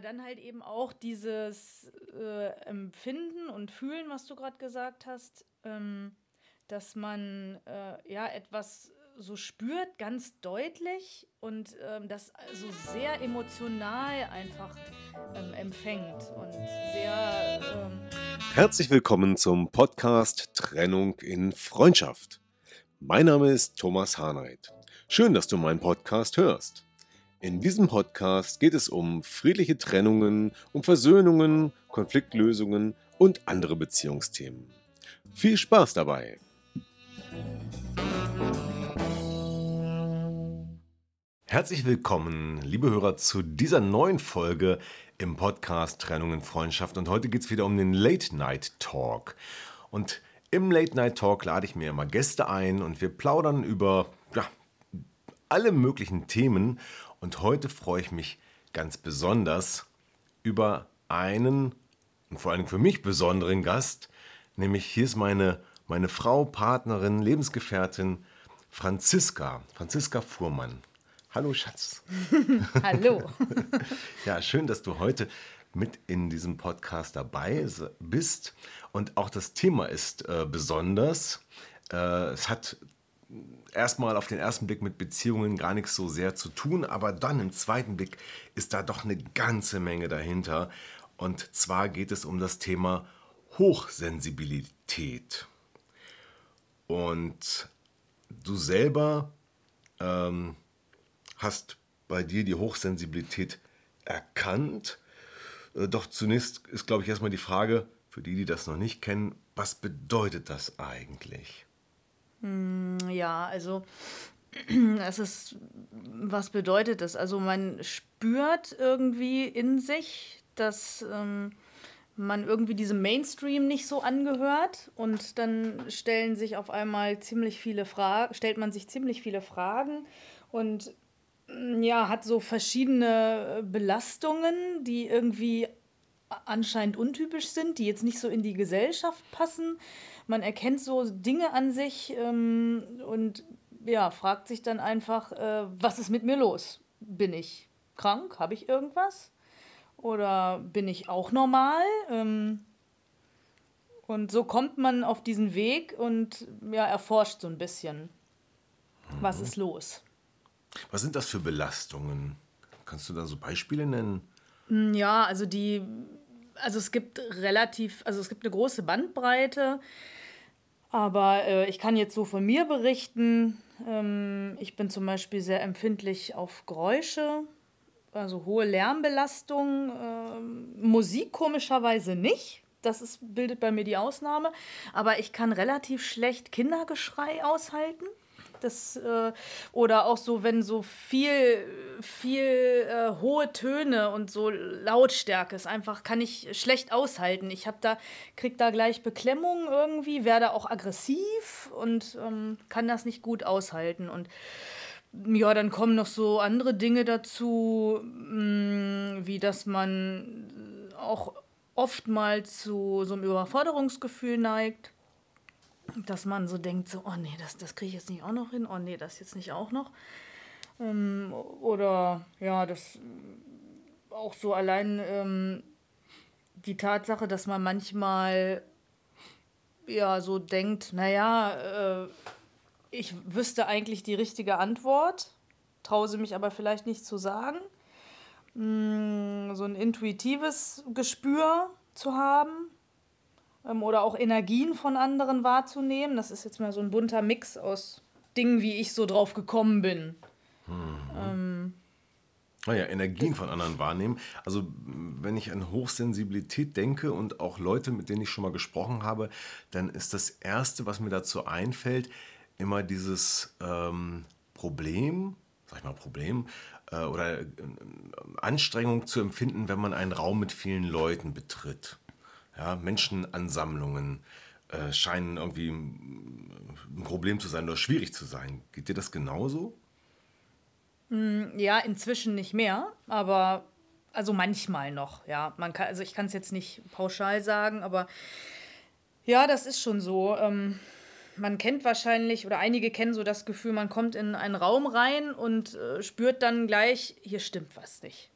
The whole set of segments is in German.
Aber dann halt eben auch dieses äh, Empfinden und Fühlen, was du gerade gesagt hast, ähm, dass man äh, ja etwas so spürt, ganz deutlich und ähm, das so sehr emotional einfach ähm, empfängt und sehr. Ähm Herzlich willkommen zum Podcast Trennung in Freundschaft. Mein Name ist Thomas Harnight. Schön, dass du meinen Podcast hörst. In diesem Podcast geht es um friedliche Trennungen, um Versöhnungen, Konfliktlösungen und andere Beziehungsthemen. Viel Spaß dabei! Herzlich willkommen, liebe Hörer, zu dieser neuen Folge im Podcast Trennung in Freundschaft. Und heute geht es wieder um den Late Night Talk. Und im Late Night Talk lade ich mir immer Gäste ein und wir plaudern über ja, alle möglichen Themen. Und heute freue ich mich ganz besonders über einen und vor allem für mich besonderen Gast, nämlich hier ist meine meine Frau, Partnerin, Lebensgefährtin Franziska, Franziska Fuhrmann. Hallo Schatz. Hallo. ja, schön, dass du heute mit in diesem Podcast dabei bist. Und auch das Thema ist äh, besonders. Äh, es hat erstmal auf den ersten Blick mit Beziehungen gar nichts so sehr zu tun, aber dann im zweiten Blick ist da doch eine ganze Menge dahinter. Und zwar geht es um das Thema Hochsensibilität. Und du selber ähm, hast bei dir die Hochsensibilität erkannt. Äh, doch zunächst ist, glaube ich, erstmal die Frage, für die, die das noch nicht kennen, was bedeutet das eigentlich? Hm, ja, also es ist, was bedeutet das? Also man spürt irgendwie in sich, dass ähm, man irgendwie diesem Mainstream nicht so angehört und dann stellen sich auf einmal ziemlich viele Fragen, stellt man sich ziemlich viele Fragen und mm, ja, hat so verschiedene Belastungen, die irgendwie anscheinend untypisch sind, die jetzt nicht so in die Gesellschaft passen. Man erkennt so Dinge an sich ähm, und ja, fragt sich dann einfach, äh, was ist mit mir los? Bin ich krank? Habe ich irgendwas? Oder bin ich auch normal? Ähm, und so kommt man auf diesen Weg und ja, erforscht so ein bisschen, was mhm. ist los. Was sind das für Belastungen? Kannst du da so Beispiele nennen? Hm, ja, also die, also es gibt relativ, also es gibt eine große Bandbreite, aber äh, ich kann jetzt so von mir berichten. Ähm, ich bin zum Beispiel sehr empfindlich auf Geräusche, also hohe Lärmbelastung, äh, Musik komischerweise nicht. Das ist, bildet bei mir die Ausnahme. Aber ich kann relativ schlecht Kindergeschrei aushalten. Das, äh, oder auch so, wenn so viel, viel äh, hohe Töne und so Lautstärke ist, einfach kann ich schlecht aushalten. Ich habe da, krieg da gleich Beklemmung irgendwie, werde auch aggressiv und ähm, kann das nicht gut aushalten. Und ja, dann kommen noch so andere Dinge dazu, mm, wie dass man auch oftmals zu so einem Überforderungsgefühl neigt. Dass man so denkt, so, oh nee, das, das kriege ich jetzt nicht auch noch hin, oh nee, das jetzt nicht auch noch. Ähm, oder ja, das auch so allein ähm, die Tatsache, dass man manchmal ja so denkt, naja, äh, ich wüsste eigentlich die richtige Antwort, traue sie mich aber vielleicht nicht zu sagen. Mm, so ein intuitives Gespür zu haben oder auch Energien von anderen wahrzunehmen. Das ist jetzt mal so ein bunter Mix aus Dingen, wie ich so drauf gekommen bin. Mhm. Ähm, naja, ah Energien von anderen wahrnehmen. Also wenn ich an Hochsensibilität denke und auch Leute, mit denen ich schon mal gesprochen habe, dann ist das Erste, was mir dazu einfällt, immer dieses ähm, Problem, sag ich mal Problem, äh, oder äh, Anstrengung zu empfinden, wenn man einen Raum mit vielen Leuten betritt. Ja, Menschenansammlungen äh, scheinen irgendwie ein Problem zu sein oder schwierig zu sein. Geht dir das genauso? Hm, ja, inzwischen nicht mehr, aber also manchmal noch, ja. Man kann, also ich kann es jetzt nicht pauschal sagen, aber ja, das ist schon so. Ähm, man kennt wahrscheinlich, oder einige kennen so das Gefühl, man kommt in einen Raum rein und äh, spürt dann gleich, hier stimmt was nicht.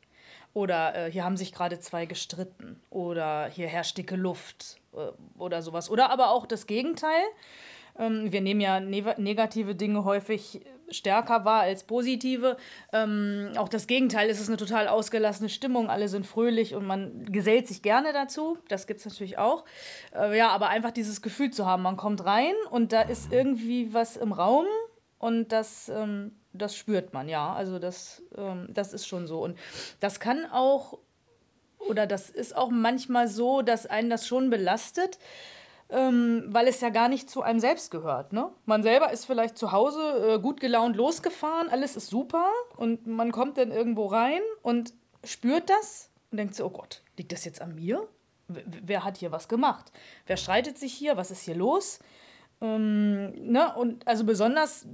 Oder äh, hier haben sich gerade zwei gestritten. Oder hier herrscht dicke Luft. Äh, oder sowas. Oder aber auch das Gegenteil. Ähm, wir nehmen ja ne negative Dinge häufig stärker wahr als positive. Ähm, auch das Gegenteil ist es eine total ausgelassene Stimmung. Alle sind fröhlich und man gesellt sich gerne dazu. Das gibt es natürlich auch. Äh, ja, aber einfach dieses Gefühl zu haben, man kommt rein und da ist irgendwie was im Raum und das, ähm, das spürt man, ja. Also das, ähm, das ist schon so. Und das kann auch, oder das ist auch manchmal so, dass einen das schon belastet ähm, weil es ja gar nicht zu einem selbst gehört. Ne? Man selber ist vielleicht zu Hause äh, gut gelaunt losgefahren, alles ist super und man kommt dann irgendwo rein und spürt das und denkt so, oh Gott, liegt das jetzt an mir? W wer hat hier was gemacht? Wer streitet sich hier? Was ist hier los? Ähm, ne? Und also besonders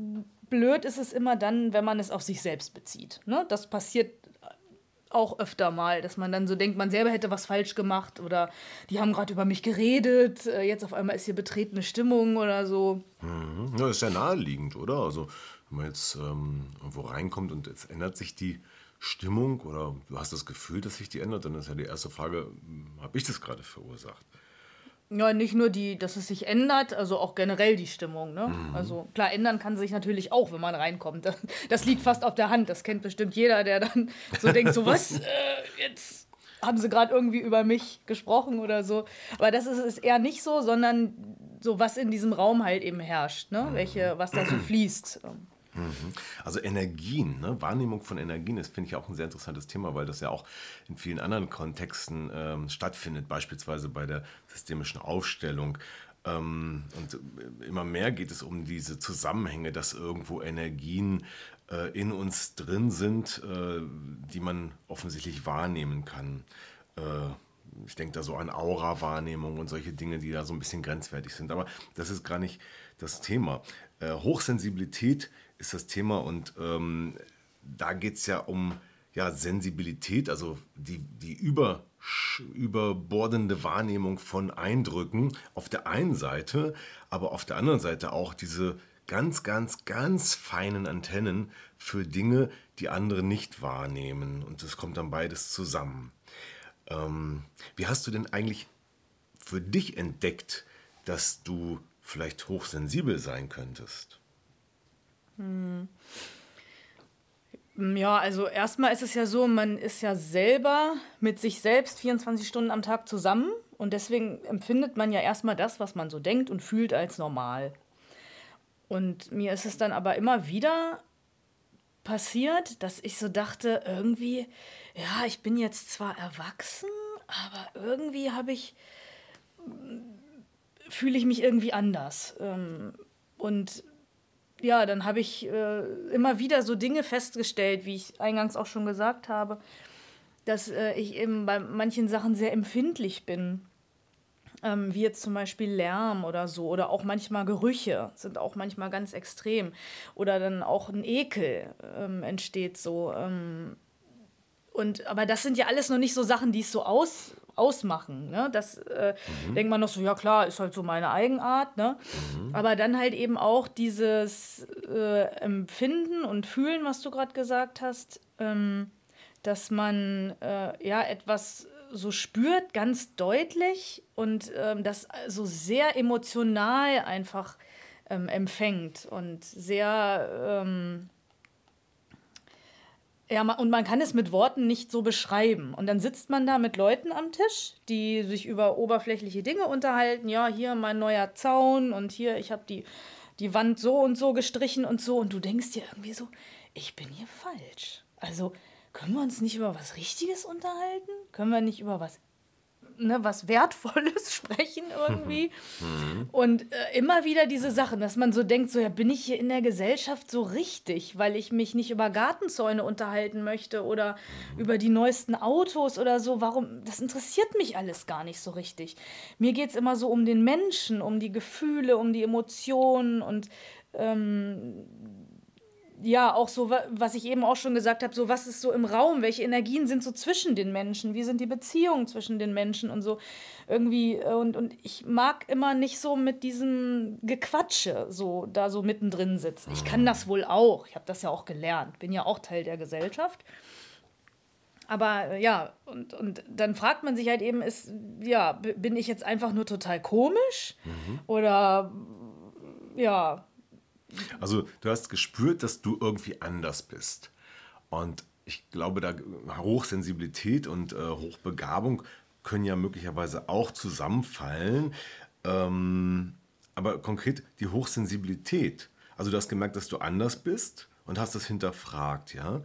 blöd ist es immer dann, wenn man es auf sich selbst bezieht. Ne? Das passiert auch öfter mal, dass man dann so denkt, man selber hätte was falsch gemacht oder die haben gerade über mich geredet, äh, jetzt auf einmal ist hier betretene Stimmung oder so. Mhm. Ja, ist ja naheliegend, oder? Also, wenn man jetzt ähm, irgendwo reinkommt und jetzt ändert sich die Stimmung oder du hast das Gefühl, dass sich die ändert, dann ist ja die erste Frage, hm, habe ich das gerade verursacht? Ja, nicht nur die, dass es sich ändert, also auch generell die Stimmung. Ne? Mhm. Also klar, ändern kann sich natürlich auch, wenn man reinkommt. Das, das, liegt fast auf der Hand. Das kennt bestimmt jeder, der dann so denkt, so was, äh, jetzt haben sie gerade irgendwie über mich gesprochen oder so. Aber das ist es eher nicht so, sondern so, was in diesem Raum halt eben herrscht, ne? Welche, was da so fließt. Mhm. Also Energien, ne? Wahrnehmung von Energien, das finde ich auch ein sehr interessantes Thema, weil das ja auch in vielen anderen Kontexten ähm, stattfindet, beispielsweise bei der systemischen Aufstellung. Ähm, und äh, immer mehr geht es um diese Zusammenhänge, dass irgendwo Energien äh, in uns drin sind, äh, die man offensichtlich wahrnehmen kann. Äh, ich denke da so an Aura-Wahrnehmung und solche Dinge, die da so ein bisschen grenzwertig sind. Aber das ist gar nicht das Thema. Äh, Hochsensibilität ist das Thema und ähm, da geht es ja um ja, Sensibilität, also die, die über, überbordende Wahrnehmung von Eindrücken auf der einen Seite, aber auf der anderen Seite auch diese ganz, ganz, ganz feinen Antennen für Dinge, die andere nicht wahrnehmen. Und das kommt dann beides zusammen. Ähm, wie hast du denn eigentlich für dich entdeckt, dass du vielleicht hochsensibel sein könntest? Hm. Ja, also erstmal ist es ja so, man ist ja selber mit sich selbst 24 Stunden am Tag zusammen und deswegen empfindet man ja erstmal das, was man so denkt und fühlt als normal. Und mir ist es dann aber immer wieder passiert, dass ich so dachte, irgendwie, ja, ich bin jetzt zwar erwachsen, aber irgendwie habe ich, fühle ich mich irgendwie anders. Ähm, und ja, dann habe ich äh, immer wieder so Dinge festgestellt, wie ich eingangs auch schon gesagt habe, dass äh, ich eben bei manchen Sachen sehr empfindlich bin. Ähm, wie jetzt zum Beispiel Lärm oder so, oder auch manchmal Gerüche sind auch manchmal ganz extrem. Oder dann auch ein Ekel ähm, entsteht so. Ähm, und, aber das sind ja alles noch nicht so Sachen, die es so aus, ausmachen. Ne? Das äh, mhm. denkt man noch so, ja klar, ist halt so meine Eigenart. Ne? Mhm. Aber dann halt eben auch dieses äh, Empfinden und Fühlen, was du gerade gesagt hast, ähm, dass man äh, ja etwas so spürt, ganz deutlich und ähm, das so sehr emotional einfach ähm, empfängt und sehr ähm, ja, und man kann es mit Worten nicht so beschreiben. Und dann sitzt man da mit Leuten am Tisch, die sich über oberflächliche Dinge unterhalten. Ja, hier mein neuer Zaun und hier, ich habe die, die Wand so und so gestrichen und so. Und du denkst dir irgendwie so, ich bin hier falsch. Also können wir uns nicht über was Richtiges unterhalten? Können wir nicht über was ne, was Wertvolles sprechen irgendwie. Mhm. Und äh, immer wieder diese Sachen, dass man so denkt, so ja, bin ich hier in der Gesellschaft so richtig, weil ich mich nicht über Gartenzäune unterhalten möchte oder mhm. über die neuesten Autos oder so. Warum? Das interessiert mich alles gar nicht so richtig. Mir geht es immer so um den Menschen, um die Gefühle, um die Emotionen und ähm, ja, auch so, was ich eben auch schon gesagt habe, so was ist so im Raum, welche Energien sind so zwischen den Menschen, wie sind die Beziehungen zwischen den Menschen und so irgendwie. Äh, und, und ich mag immer nicht so mit diesem Gequatsche so da so mittendrin sitzen. Ich kann das wohl auch, ich habe das ja auch gelernt, bin ja auch Teil der Gesellschaft. Aber äh, ja, und, und dann fragt man sich halt eben, ist, ja, bin ich jetzt einfach nur total komisch? Mhm. Oder ja, also du hast gespürt, dass du irgendwie anders bist. Und ich glaube, da Hochsensibilität und äh, Hochbegabung können ja möglicherweise auch zusammenfallen. Ähm, aber konkret die Hochsensibilität. Also du hast gemerkt, dass du anders bist und hast das hinterfragt, ja.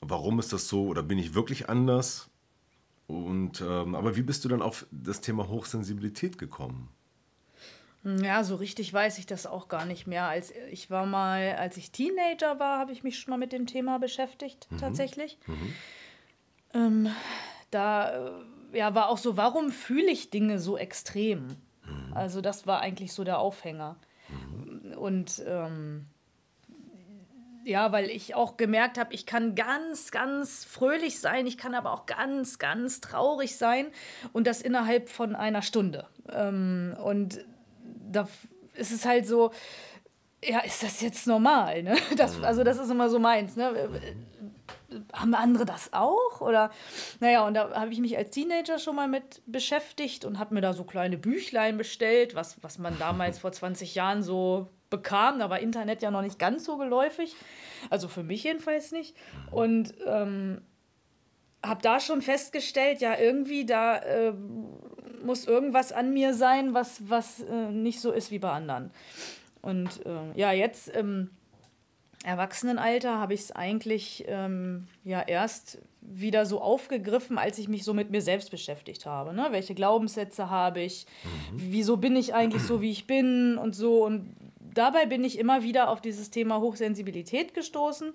Warum ist das so oder bin ich wirklich anders? Und ähm, aber wie bist du dann auf das Thema Hochsensibilität gekommen? Ja, so richtig weiß ich das auch gar nicht mehr. Als ich war mal, als ich Teenager war, habe ich mich schon mal mit dem Thema beschäftigt, mhm. tatsächlich. Mhm. Ähm, da äh, ja, war auch so, warum fühle ich Dinge so extrem? Mhm. Also das war eigentlich so der Aufhänger. Mhm. Und ähm, ja, weil ich auch gemerkt habe, ich kann ganz, ganz fröhlich sein, ich kann aber auch ganz, ganz traurig sein und das innerhalb von einer Stunde. Ähm, und da ist es halt so, ja, ist das jetzt normal? Ne? Das, also das ist immer so meins. Ne? Haben andere das auch? Oder naja, und da habe ich mich als Teenager schon mal mit beschäftigt und habe mir da so kleine Büchlein bestellt, was, was man damals vor 20 Jahren so bekam. Da war Internet ja noch nicht ganz so geläufig. Also für mich jedenfalls nicht. Und ähm, habe da schon festgestellt, ja, irgendwie da äh, muss irgendwas an mir sein, was, was äh, nicht so ist wie bei anderen. Und äh, ja, jetzt im Erwachsenenalter habe ich es eigentlich ähm, ja erst wieder so aufgegriffen, als ich mich so mit mir selbst beschäftigt habe. Ne? Welche Glaubenssätze habe ich? Mhm. Wieso bin ich eigentlich so, wie ich bin und so? Und dabei bin ich immer wieder auf dieses Thema Hochsensibilität gestoßen.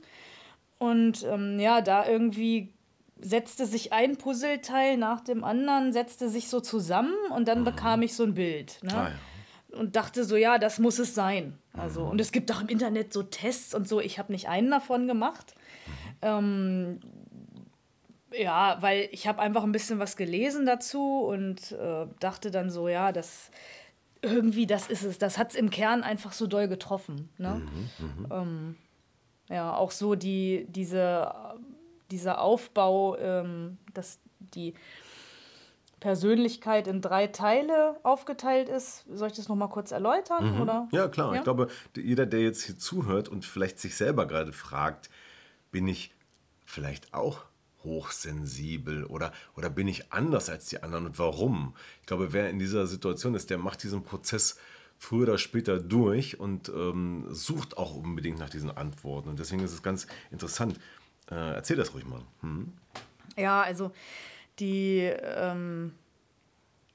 Und ähm, ja, da irgendwie setzte sich ein Puzzleteil nach dem anderen, setzte sich so zusammen und dann mhm. bekam ich so ein Bild. Ne? Ah, ja. Und dachte so, ja, das muss es sein. Also, mhm. und es gibt auch im Internet so Tests und so. Ich habe nicht einen davon gemacht. Mhm. Ähm, ja, weil ich habe einfach ein bisschen was gelesen dazu und äh, dachte dann so, ja, das irgendwie, das ist es. Das hat es im Kern einfach so doll getroffen. Ne? Mhm, mhm. ähm, ja, auch so die, diese dieser Aufbau, ähm, dass die Persönlichkeit in drei Teile aufgeteilt ist. Soll ich das nochmal kurz erläutern? Mhm. Oder? Ja, klar. Ja? Ich glaube, jeder, der jetzt hier zuhört und vielleicht sich selber gerade fragt, bin ich vielleicht auch hochsensibel oder, oder bin ich anders als die anderen und warum? Ich glaube, wer in dieser Situation ist, der macht diesen Prozess früher oder später durch und ähm, sucht auch unbedingt nach diesen Antworten. Und deswegen ist es ganz interessant, äh, erzähl das ruhig mal. Hm? Ja, also die ähm,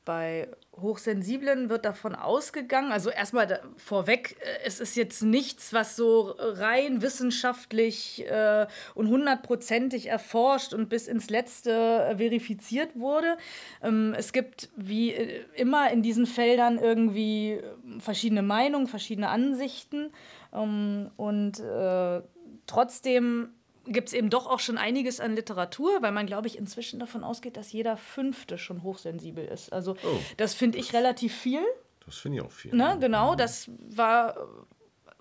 bei Hochsensiblen wird davon ausgegangen, also erstmal da, vorweg, äh, es ist jetzt nichts, was so rein wissenschaftlich äh, und hundertprozentig erforscht und bis ins Letzte äh, verifiziert wurde. Ähm, es gibt wie äh, immer in diesen Feldern irgendwie verschiedene Meinungen, verschiedene Ansichten ähm, und äh, trotzdem gibt es eben doch auch schon einiges an Literatur, weil man, glaube ich, inzwischen davon ausgeht, dass jeder Fünfte schon hochsensibel ist. Also oh, das finde ich relativ viel. Das finde ich auch viel. Ne? Genau, mhm. das war.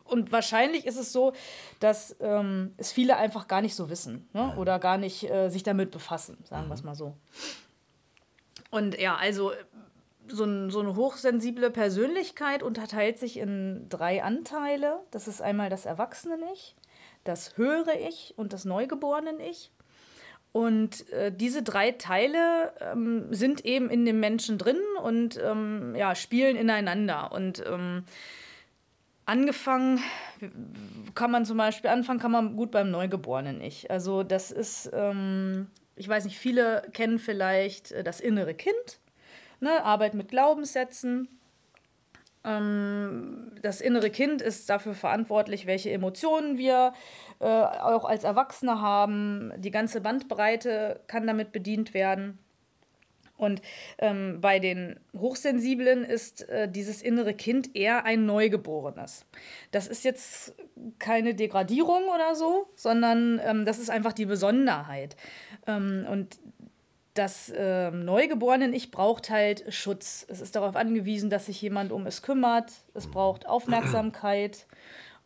Und wahrscheinlich ist es so, dass ähm, es viele einfach gar nicht so wissen ne? Oder gar nicht äh, sich damit befassen, sagen mhm. wir es mal so. Und ja, also so, ein, so eine hochsensible Persönlichkeit unterteilt sich in drei Anteile. Das ist einmal das Erwachsene-Ich, das höhere Ich und das neugeborene Ich. Und äh, diese drei Teile ähm, sind eben in dem Menschen drin und ähm, ja, spielen ineinander. Und ähm, angefangen kann man zum Beispiel, anfangen kann man gut beim Neugeborenen Ich. Also das ist, ähm, ich weiß nicht, viele kennen vielleicht äh, das innere Kind, ne? Arbeit mit Glaubenssätzen. Ähm, das innere Kind ist dafür verantwortlich, welche Emotionen wir äh, auch als Erwachsene haben. Die ganze Bandbreite kann damit bedient werden. Und ähm, bei den Hochsensiblen ist äh, dieses innere Kind eher ein Neugeborenes. Das ist jetzt keine Degradierung oder so, sondern ähm, das ist einfach die Besonderheit. Ähm, und das äh, neugeborene Ich braucht halt Schutz. Es ist darauf angewiesen, dass sich jemand um es kümmert. Es braucht Aufmerksamkeit.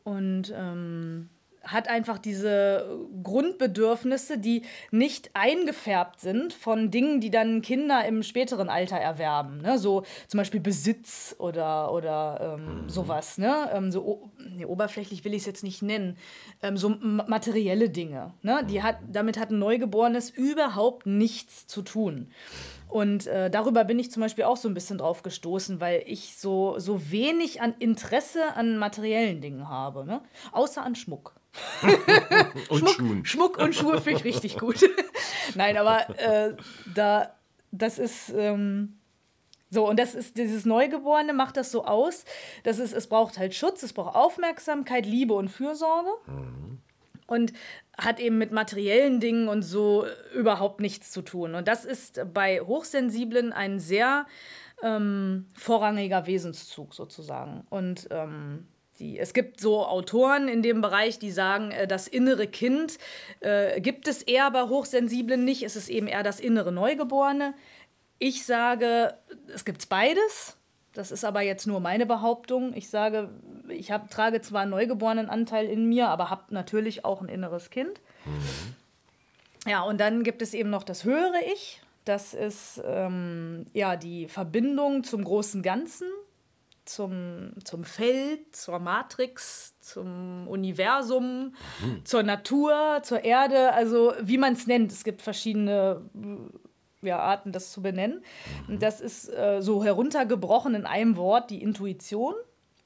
Und ähm, hat einfach diese Grundbedürfnisse, die nicht eingefärbt sind von Dingen, die dann Kinder im späteren Alter erwerben. Ne? So zum Beispiel Besitz oder, oder ähm, mhm. sowas. Ne? Ähm, so, nee, oberflächlich will ich es jetzt nicht nennen. Ähm, so materielle Dinge. Ne? Die hat, damit hat ein Neugeborenes überhaupt nichts zu tun. Und äh, darüber bin ich zum Beispiel auch so ein bisschen drauf gestoßen, weil ich so, so wenig an Interesse an materiellen Dingen habe, ne? außer an Schmuck. und Schmuck, Schuhen. Schmuck und Schuhe finde ich richtig gut. Nein, aber äh, da, das ist. Ähm, so, und das ist dieses Neugeborene macht das so aus, dass es, es braucht halt Schutz, es braucht Aufmerksamkeit, Liebe und Fürsorge. Mhm. Und hat eben mit materiellen Dingen und so überhaupt nichts zu tun. Und das ist bei Hochsensiblen ein sehr ähm, vorrangiger Wesenszug sozusagen. Und ähm, die, es gibt so Autoren in dem Bereich, die sagen, äh, das innere Kind äh, gibt es eher bei Hochsensiblen nicht, es ist eben eher das innere Neugeborene. Ich sage, es gibt beides. Das ist aber jetzt nur meine Behauptung. Ich sage, ich hab, trage zwar einen neugeborenen Anteil in mir, aber habe natürlich auch ein inneres Kind. Mhm. Ja, und dann gibt es eben noch das höhere Ich. Das ist ähm, ja die Verbindung zum großen Ganzen, zum, zum Feld, zur Matrix, zum Universum, mhm. zur Natur, zur Erde, also wie man es nennt. Es gibt verschiedene ja, Arten, das zu benennen. Mhm. Das ist äh, so heruntergebrochen in einem Wort die Intuition.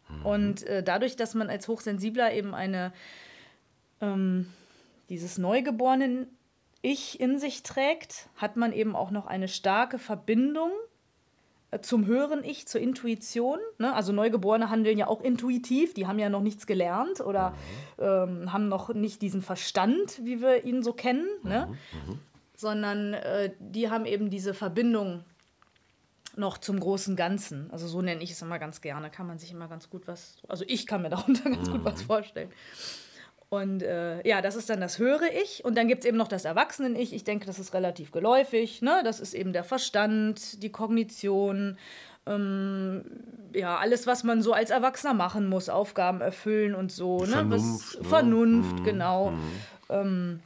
Mhm. Und äh, dadurch, dass man als Hochsensibler eben eine ähm, dieses neugeborene Ich in sich trägt, hat man eben auch noch eine starke Verbindung zum höheren Ich, zur Intuition. Ne? Also Neugeborene handeln ja auch intuitiv, die haben ja noch nichts gelernt oder mhm. ähm, haben noch nicht diesen Verstand, wie wir ihn so kennen, ne? mhm. Mhm. sondern äh, die haben eben diese Verbindung noch zum großen Ganzen. Also so nenne ich es immer ganz gerne, kann man sich immer ganz gut was, also ich kann mir darunter ganz gut was mhm. vorstellen. Und äh, ja, das ist dann das höhere Ich. Und dann gibt es eben noch das Erwachsenen-Ich. Ich denke, das ist relativ geläufig. Ne? Das ist eben der Verstand, die Kognition, ähm, ja, alles, was man so als Erwachsener machen muss, Aufgaben erfüllen und so. Ne? Vernunft, was, ne? Vernunft, mhm. genau. Mhm. Ähm,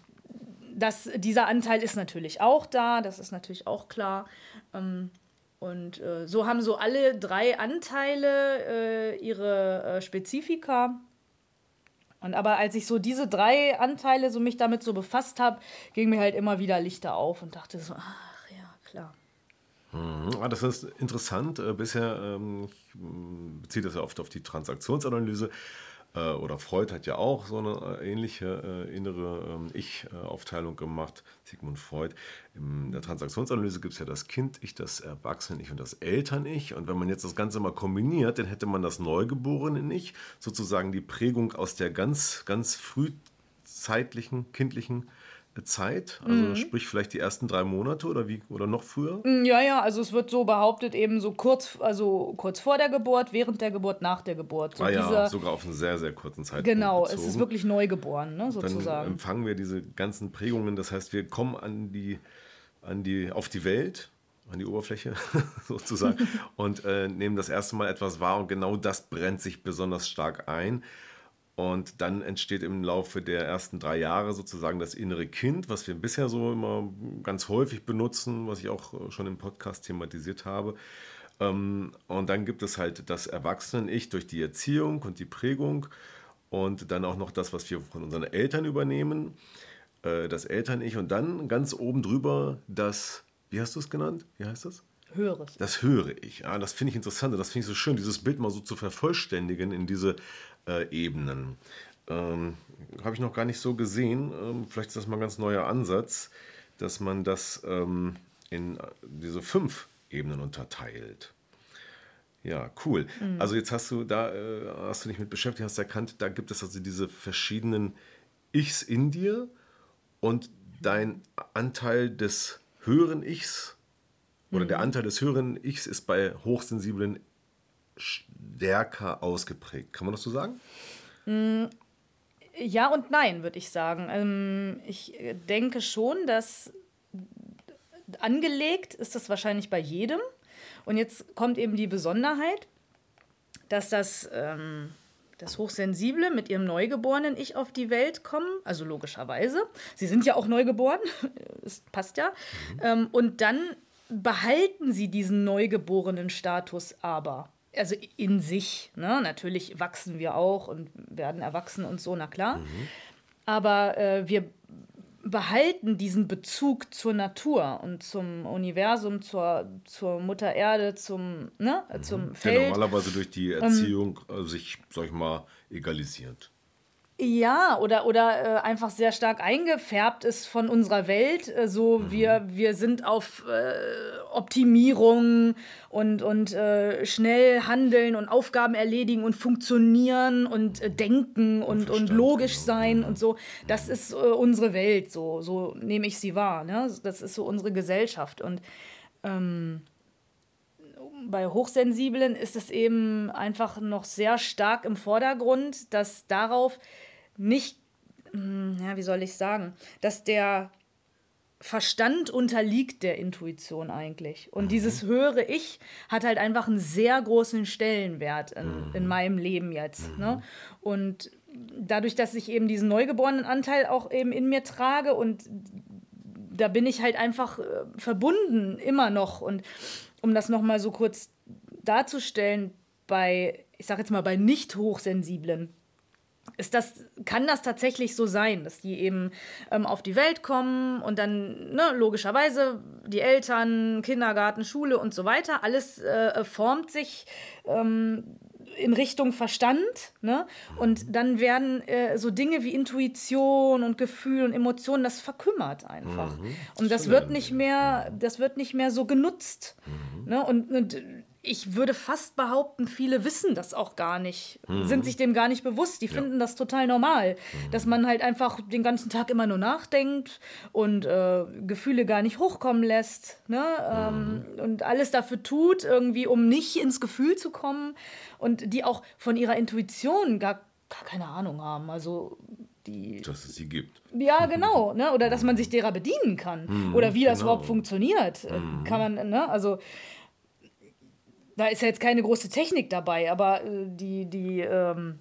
das, dieser Anteil ist natürlich auch da, das ist natürlich auch klar. Ähm, und äh, so haben so alle drei Anteile äh, ihre äh, Spezifika. Und aber als ich so diese drei Anteile so mich damit so befasst habe, ging mir halt immer wieder Lichter auf und dachte so, ach ja, klar. Mhm. Ah, das ist interessant. Äh, bisher ähm, ich beziehe das ja oft auf die Transaktionsanalyse. Äh, oder Freud hat ja auch so eine äh, ähnliche äh, innere ähm, Ich-Aufteilung gemacht, Sigmund Freud. In der Transaktionsanalyse gibt es ja das Kind-Ich, das Erwachsenen-Ich und das Eltern-Ich. Und wenn man jetzt das Ganze mal kombiniert, dann hätte man das Neugeborenen-Ich, sozusagen die Prägung aus der ganz, ganz frühzeitlichen, kindlichen Zeit? Also mhm. sprich vielleicht die ersten drei Monate oder wie oder noch früher? Mm, ja, ja, also es wird so behauptet, eben so kurz, also kurz vor der Geburt, während der Geburt, nach der Geburt. So ah ja, dieser, sogar auf einen sehr, sehr kurzen Zeitpunkt. Genau, bezogen. es ist wirklich neugeboren, ne, sozusagen. Dann empfangen wir diese ganzen Prägungen, das heißt, wir kommen an die, an die, auf die Welt an die Oberfläche sozusagen und äh, nehmen das erste Mal etwas wahr und genau das brennt sich besonders stark ein. Und dann entsteht im Laufe der ersten drei Jahre sozusagen das innere Kind, was wir bisher so immer ganz häufig benutzen, was ich auch schon im Podcast thematisiert habe. Ähm, und dann gibt es halt das Erwachsenen-Ich durch die Erziehung und die Prägung und dann auch noch das, was wir von unseren Eltern übernehmen, äh, das Eltern-Ich und dann ganz oben drüber das, wie hast du es genannt? Wie heißt das? Höheres. Das höre ich. Ja, das finde ich interessant und das finde ich so schön, dieses Bild mal so zu vervollständigen in diese äh, Ebenen. Ähm, Habe ich noch gar nicht so gesehen. Ähm, vielleicht ist das mal ein ganz neuer Ansatz, dass man das ähm, in diese fünf Ebenen unterteilt. Ja, cool. Mhm. Also jetzt hast du da, äh, hast du dich mit beschäftigt, hast erkannt, da gibt es also diese verschiedenen Ichs in dir und dein Anteil des höheren Ichs oder mhm. der Anteil des höheren Ichs ist bei Hochsensiblen stärker ausgeprägt. Kann man das so sagen? Mm, ja und nein, würde ich sagen. Ähm, ich denke schon, dass angelegt ist das wahrscheinlich bei jedem. Und jetzt kommt eben die Besonderheit, dass das, ähm, das Hochsensible mit ihrem neugeborenen Ich auf die Welt kommen, also logischerweise. Sie sind ja auch neugeboren, das passt ja. Mhm. Ähm, und dann behalten sie diesen neugeborenen Status aber. Also in sich. Ne? Natürlich wachsen wir auch und werden erwachsen und so, na klar. Mhm. Aber äh, wir behalten diesen Bezug zur Natur und zum Universum, zur, zur Mutter Erde, zum, ne, mhm. zum Feld. Der normalerweise durch die ähm, Erziehung ähm, sich, sag ich mal, egalisiert. Ja, oder, oder äh, einfach sehr stark eingefärbt ist von unserer Welt. Äh, so, mhm. wir, wir sind auf äh, Optimierung und, und äh, schnell handeln und Aufgaben erledigen und funktionieren und äh, denken und, und logisch sein und so. Das ist unsere Welt, so, so nehme ich sie wahr. Ne? Das ist so unsere Gesellschaft. Und ähm, bei Hochsensiblen ist es eben einfach noch sehr stark im Vordergrund, dass darauf nicht, hm, ja, wie soll ich sagen, dass der Verstand unterliegt der Intuition eigentlich. Und mhm. dieses höhere Ich hat halt einfach einen sehr großen Stellenwert in, mhm. in meinem Leben jetzt. Mhm. Ne? Und dadurch, dass ich eben diesen neugeborenen Anteil auch eben in mir trage und da bin ich halt einfach äh, verbunden immer noch. Und um das nochmal so kurz darzustellen, bei, ich sag jetzt mal, bei nicht hochsensiblen, ist das, kann das tatsächlich so sein, dass die eben ähm, auf die Welt kommen und dann ne, logischerweise die Eltern, Kindergarten, Schule und so weiter, alles äh, formt sich ähm, in Richtung Verstand. Ne? Und dann werden äh, so Dinge wie Intuition und Gefühl und Emotionen, das verkümmert einfach. Mhm. Und das wird nicht mehr, das wird nicht mehr so genutzt. Mhm. Ne? Und, und ich würde fast behaupten, viele wissen das auch gar nicht, mhm. sind sich dem gar nicht bewusst. Die ja. finden das total normal, mhm. dass man halt einfach den ganzen Tag immer nur nachdenkt und äh, Gefühle gar nicht hochkommen lässt ne? Ähm, mhm. und alles dafür tut, irgendwie, um nicht ins Gefühl zu kommen und die auch von ihrer Intuition gar, gar keine Ahnung haben. Also die. Dass es sie gibt. Ja, genau. Ne? Oder dass man sich derer bedienen kann. Mhm, oder wie das genau. überhaupt funktioniert. Mhm. Kann man, ne? Also da ist ja jetzt keine große Technik dabei, aber äh, die, die, ähm,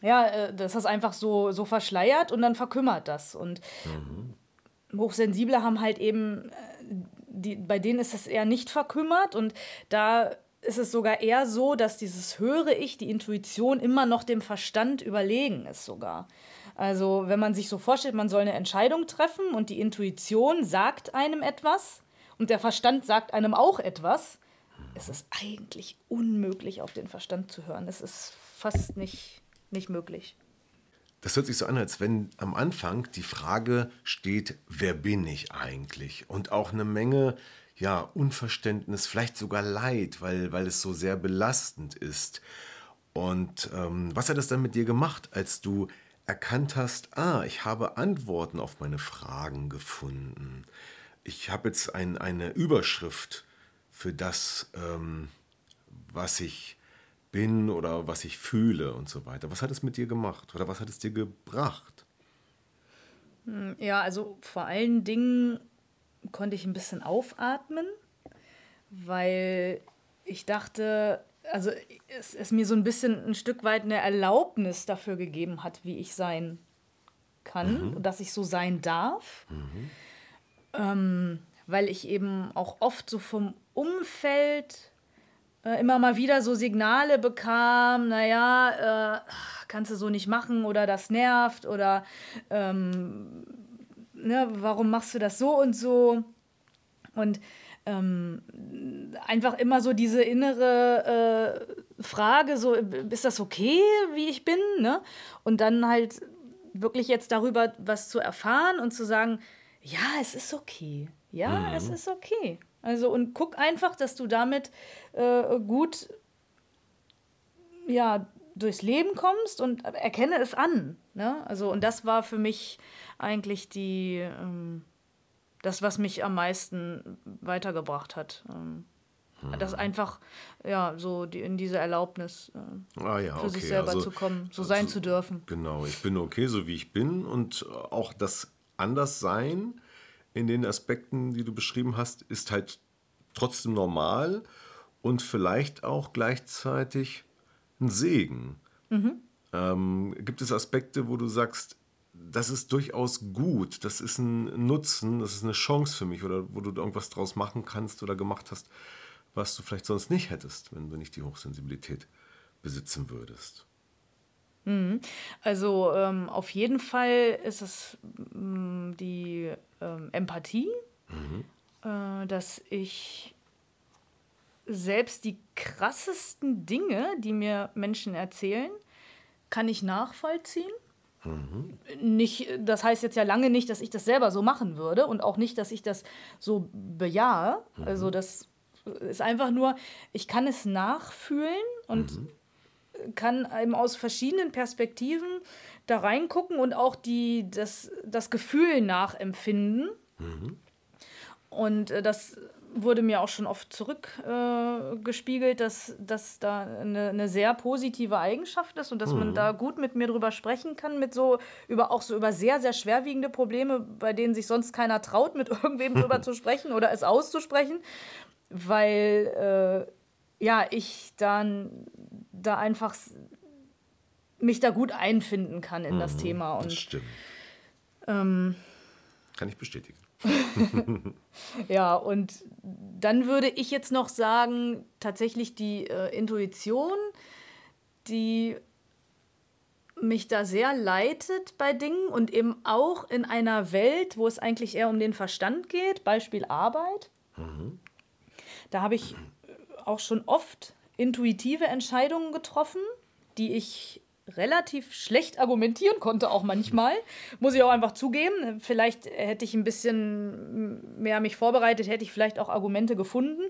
ja, äh, das ist einfach so, so verschleiert und dann verkümmert das. Und mhm. Hochsensible haben halt eben, äh, die, bei denen ist das eher nicht verkümmert und da ist es sogar eher so, dass dieses höre Ich, die Intuition immer noch dem Verstand überlegen ist sogar. Also wenn man sich so vorstellt, man soll eine Entscheidung treffen und die Intuition sagt einem etwas und der Verstand sagt einem auch etwas, es ist eigentlich unmöglich, auf den Verstand zu hören. Es ist fast nicht, nicht möglich. Das hört sich so an, als wenn am Anfang die Frage steht, wer bin ich eigentlich? Und auch eine Menge ja, Unverständnis, vielleicht sogar Leid, weil, weil es so sehr belastend ist. Und ähm, was hat es dann mit dir gemacht, als du erkannt hast, ah, ich habe Antworten auf meine Fragen gefunden. Ich habe jetzt ein, eine Überschrift für das, ähm, was ich bin oder was ich fühle und so weiter. Was hat es mit dir gemacht oder was hat es dir gebracht? Hm, ja, also vor allen Dingen konnte ich ein bisschen aufatmen, weil ich dachte, also es, es mir so ein bisschen ein Stück weit eine Erlaubnis dafür gegeben hat, wie ich sein kann, mhm. dass ich so sein darf. Mhm. Ähm, weil ich eben auch oft so vom Umfeld äh, immer mal wieder so Signale bekam, naja, äh, kannst du so nicht machen oder das nervt oder ähm, ne, warum machst du das so und so? Und ähm, einfach immer so diese innere äh, Frage, so, ist das okay, wie ich bin? Ne? Und dann halt wirklich jetzt darüber was zu erfahren und zu sagen, ja, es ist okay. Ja, mhm. es ist okay. Also und guck einfach, dass du damit äh, gut ja, durchs Leben kommst und erkenne es an. Ne? Also, und das war für mich eigentlich die, ähm, das, was mich am meisten weitergebracht hat. Ähm, hm. Das einfach, ja, so die, in diese Erlaubnis äh, ah, ja, für okay. sich selber also, zu kommen, so sein also, zu dürfen. Genau, ich bin okay, so wie ich bin und auch das Anderssein in den Aspekten, die du beschrieben hast, ist halt trotzdem normal und vielleicht auch gleichzeitig ein Segen. Mhm. Ähm, gibt es Aspekte, wo du sagst, das ist durchaus gut, das ist ein Nutzen, das ist eine Chance für mich oder wo du irgendwas draus machen kannst oder gemacht hast, was du vielleicht sonst nicht hättest, wenn du nicht die Hochsensibilität besitzen würdest? Mhm. Also ähm, auf jeden Fall ist es ähm, die ähm, Empathie, mhm. äh, dass ich selbst die krassesten Dinge, die mir Menschen erzählen, kann ich nachvollziehen. Mhm. Nicht, das heißt jetzt ja lange nicht, dass ich das selber so machen würde und auch nicht, dass ich das so bejahe. Mhm. Also das ist einfach nur, ich kann es nachfühlen und mhm. Kann eben aus verschiedenen Perspektiven da reingucken und auch die, das, das Gefühl nachempfinden. Mhm. Und äh, das wurde mir auch schon oft zurückgespiegelt, äh, dass das da eine, eine, sehr positive Eigenschaft ist und dass mhm. man da gut mit mir drüber sprechen kann, mit so über auch so über sehr, sehr schwerwiegende Probleme, bei denen sich sonst keiner traut, mit irgendwem drüber zu sprechen oder es auszusprechen, weil äh, ja, ich dann da einfach mich da gut einfinden kann in mhm, das Thema. Und, das stimmt. Ähm, kann ich bestätigen. ja, und dann würde ich jetzt noch sagen, tatsächlich die äh, Intuition, die mich da sehr leitet bei Dingen und eben auch in einer Welt, wo es eigentlich eher um den Verstand geht, Beispiel Arbeit. Mhm. Da habe ich auch schon oft intuitive Entscheidungen getroffen, die ich relativ schlecht argumentieren konnte, auch manchmal. Muss ich auch einfach zugeben. Vielleicht hätte ich ein bisschen mehr mich vorbereitet, hätte ich vielleicht auch Argumente gefunden.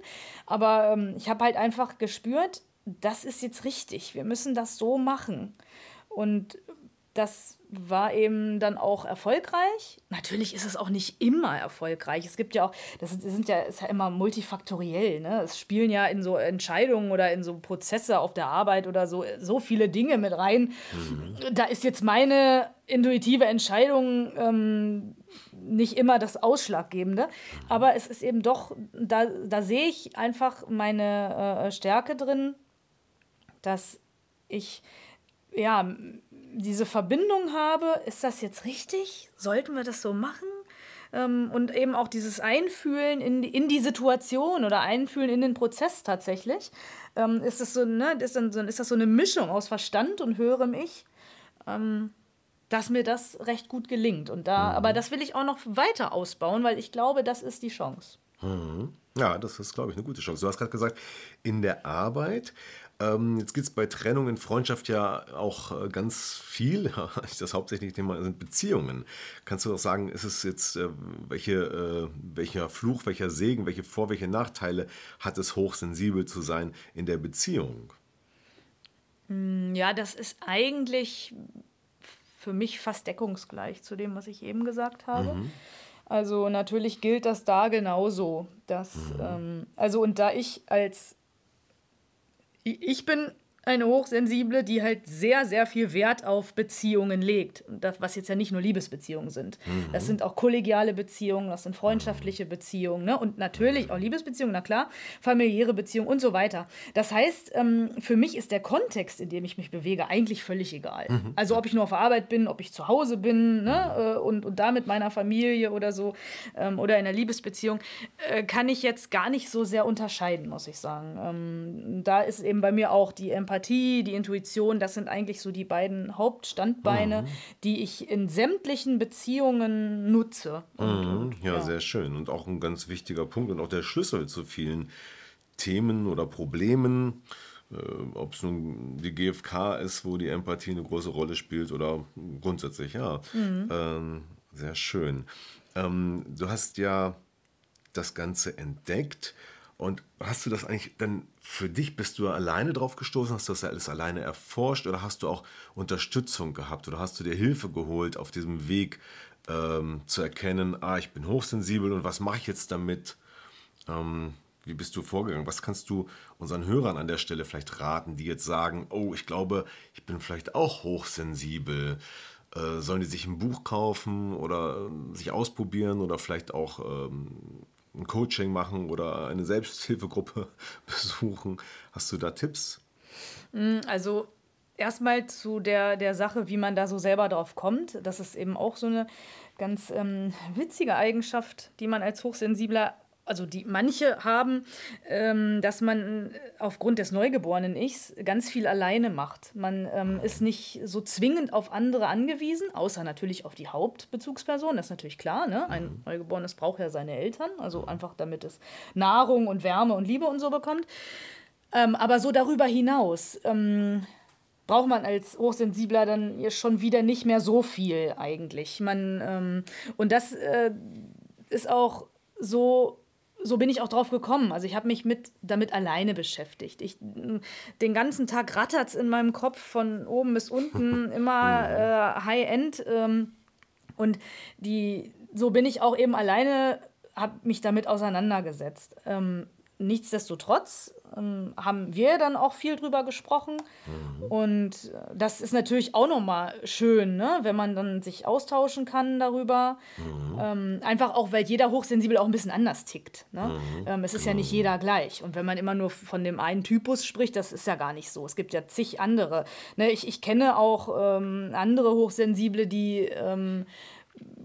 Aber ähm, ich habe halt einfach gespürt, das ist jetzt richtig. Wir müssen das so machen. Und das war eben dann auch erfolgreich. Natürlich ist es auch nicht immer erfolgreich. Es gibt ja auch, das sind ja, ist ja immer multifaktoriell. Ne? Es spielen ja in so Entscheidungen oder in so Prozesse auf der Arbeit oder so so viele Dinge mit rein. Mhm. Da ist jetzt meine intuitive Entscheidung ähm, nicht immer das Ausschlaggebende. Aber es ist eben doch, da, da sehe ich einfach meine äh, Stärke drin, dass ich ja diese Verbindung habe, ist das jetzt richtig? Sollten wir das so machen? Ähm, und eben auch dieses Einfühlen in, in die Situation oder Einfühlen in den Prozess tatsächlich. Ähm, ist, das so, ne, ist, dann, ist das so eine Mischung aus Verstand und höherem Ich, ähm, dass mir das recht gut gelingt. Und da, mhm. Aber das will ich auch noch weiter ausbauen, weil ich glaube, das ist die Chance. Mhm. Ja, das ist, glaube ich, eine gute Chance. Du hast gerade gesagt, in der Arbeit. Ähm, jetzt geht es bei Trennung in Freundschaft ja auch äh, ganz viel. das hauptsächliche Thema sind Beziehungen. Kannst du auch sagen, ist es jetzt, äh, welche, äh, welcher Fluch, welcher Segen, welche Vor-, welche Nachteile hat es, hochsensibel zu sein in der Beziehung? Hm, ja, das ist eigentlich für mich fast deckungsgleich zu dem, was ich eben gesagt habe. Mhm. Also natürlich gilt das da genauso. Dass, mhm. ähm, also und da ich als ich bin eine Hochsensible, die halt sehr, sehr viel Wert auf Beziehungen legt. Das, was jetzt ja nicht nur Liebesbeziehungen sind. Mhm. Das sind auch kollegiale Beziehungen, das sind freundschaftliche Beziehungen ne? und natürlich auch Liebesbeziehungen, na klar, familiäre Beziehungen und so weiter. Das heißt, ähm, für mich ist der Kontext, in dem ich mich bewege, eigentlich völlig egal. Mhm. Also ob ich nur auf Arbeit bin, ob ich zu Hause bin ne? Äh, und, und da mit meiner Familie oder so ähm, oder in einer Liebesbeziehung, äh, kann ich jetzt gar nicht so sehr unterscheiden, muss ich sagen. Ähm, da ist eben bei mir auch die Empathie Empathie, die Intuition, das sind eigentlich so die beiden Hauptstandbeine, mhm. die ich in sämtlichen Beziehungen nutze. Und, mhm. und, ja, ja, sehr schön. Und auch ein ganz wichtiger Punkt und auch der Schlüssel zu vielen Themen oder Problemen. Äh, Ob es nun die GfK ist, wo die Empathie eine große Rolle spielt oder grundsätzlich, ja. Mhm. Ähm, sehr schön. ähm, du hast ja das Ganze entdeckt und hast du das eigentlich dann für dich, bist du alleine drauf gestoßen, hast du das alles alleine erforscht oder hast du auch Unterstützung gehabt oder hast du dir Hilfe geholt auf diesem Weg ähm, zu erkennen, ah, ich bin hochsensibel und was mache ich jetzt damit? Ähm, wie bist du vorgegangen? Was kannst du unseren Hörern an der Stelle vielleicht raten, die jetzt sagen, oh, ich glaube, ich bin vielleicht auch hochsensibel? Äh, sollen die sich ein Buch kaufen oder äh, sich ausprobieren oder vielleicht auch ähm, ein Coaching machen oder eine Selbsthilfegruppe besuchen? Hast du da Tipps? Mm, also erstmal zu der, der Sache, wie man da so selber drauf kommt. Das ist eben auch so eine ganz ähm, witzige Eigenschaft, die man als Hochsensibler also die manche haben, ähm, dass man aufgrund des neugeborenen Ichs ganz viel alleine macht. Man ähm, ist nicht so zwingend auf andere angewiesen, außer natürlich auf die Hauptbezugsperson, das ist natürlich klar. Ne? Ein mhm. Neugeborenes braucht ja seine Eltern, also einfach damit es Nahrung und Wärme und Liebe und so bekommt. Ähm, aber so darüber hinaus ähm, braucht man als Hochsensibler dann schon wieder nicht mehr so viel eigentlich. Man, ähm, und das äh, ist auch so so bin ich auch drauf gekommen. Also ich habe mich mit, damit alleine beschäftigt. Ich, den ganzen Tag rattert es in meinem Kopf von oben bis unten, immer äh, High-End. Ähm, und die, so bin ich auch eben alleine, habe mich damit auseinandergesetzt. Ähm, nichtsdestotrotz ähm, haben wir dann auch viel drüber gesprochen. Mhm. Und das ist natürlich auch nochmal schön, ne? wenn man dann sich austauschen kann darüber. Mhm. Ähm, einfach auch, weil jeder hochsensibel auch ein bisschen anders tickt. Ne? Mhm. Ähm, es ist ja nicht jeder gleich. Und wenn man immer nur von dem einen Typus spricht, das ist ja gar nicht so. Es gibt ja zig andere. Ne? Ich, ich kenne auch ähm, andere Hochsensible, die ähm,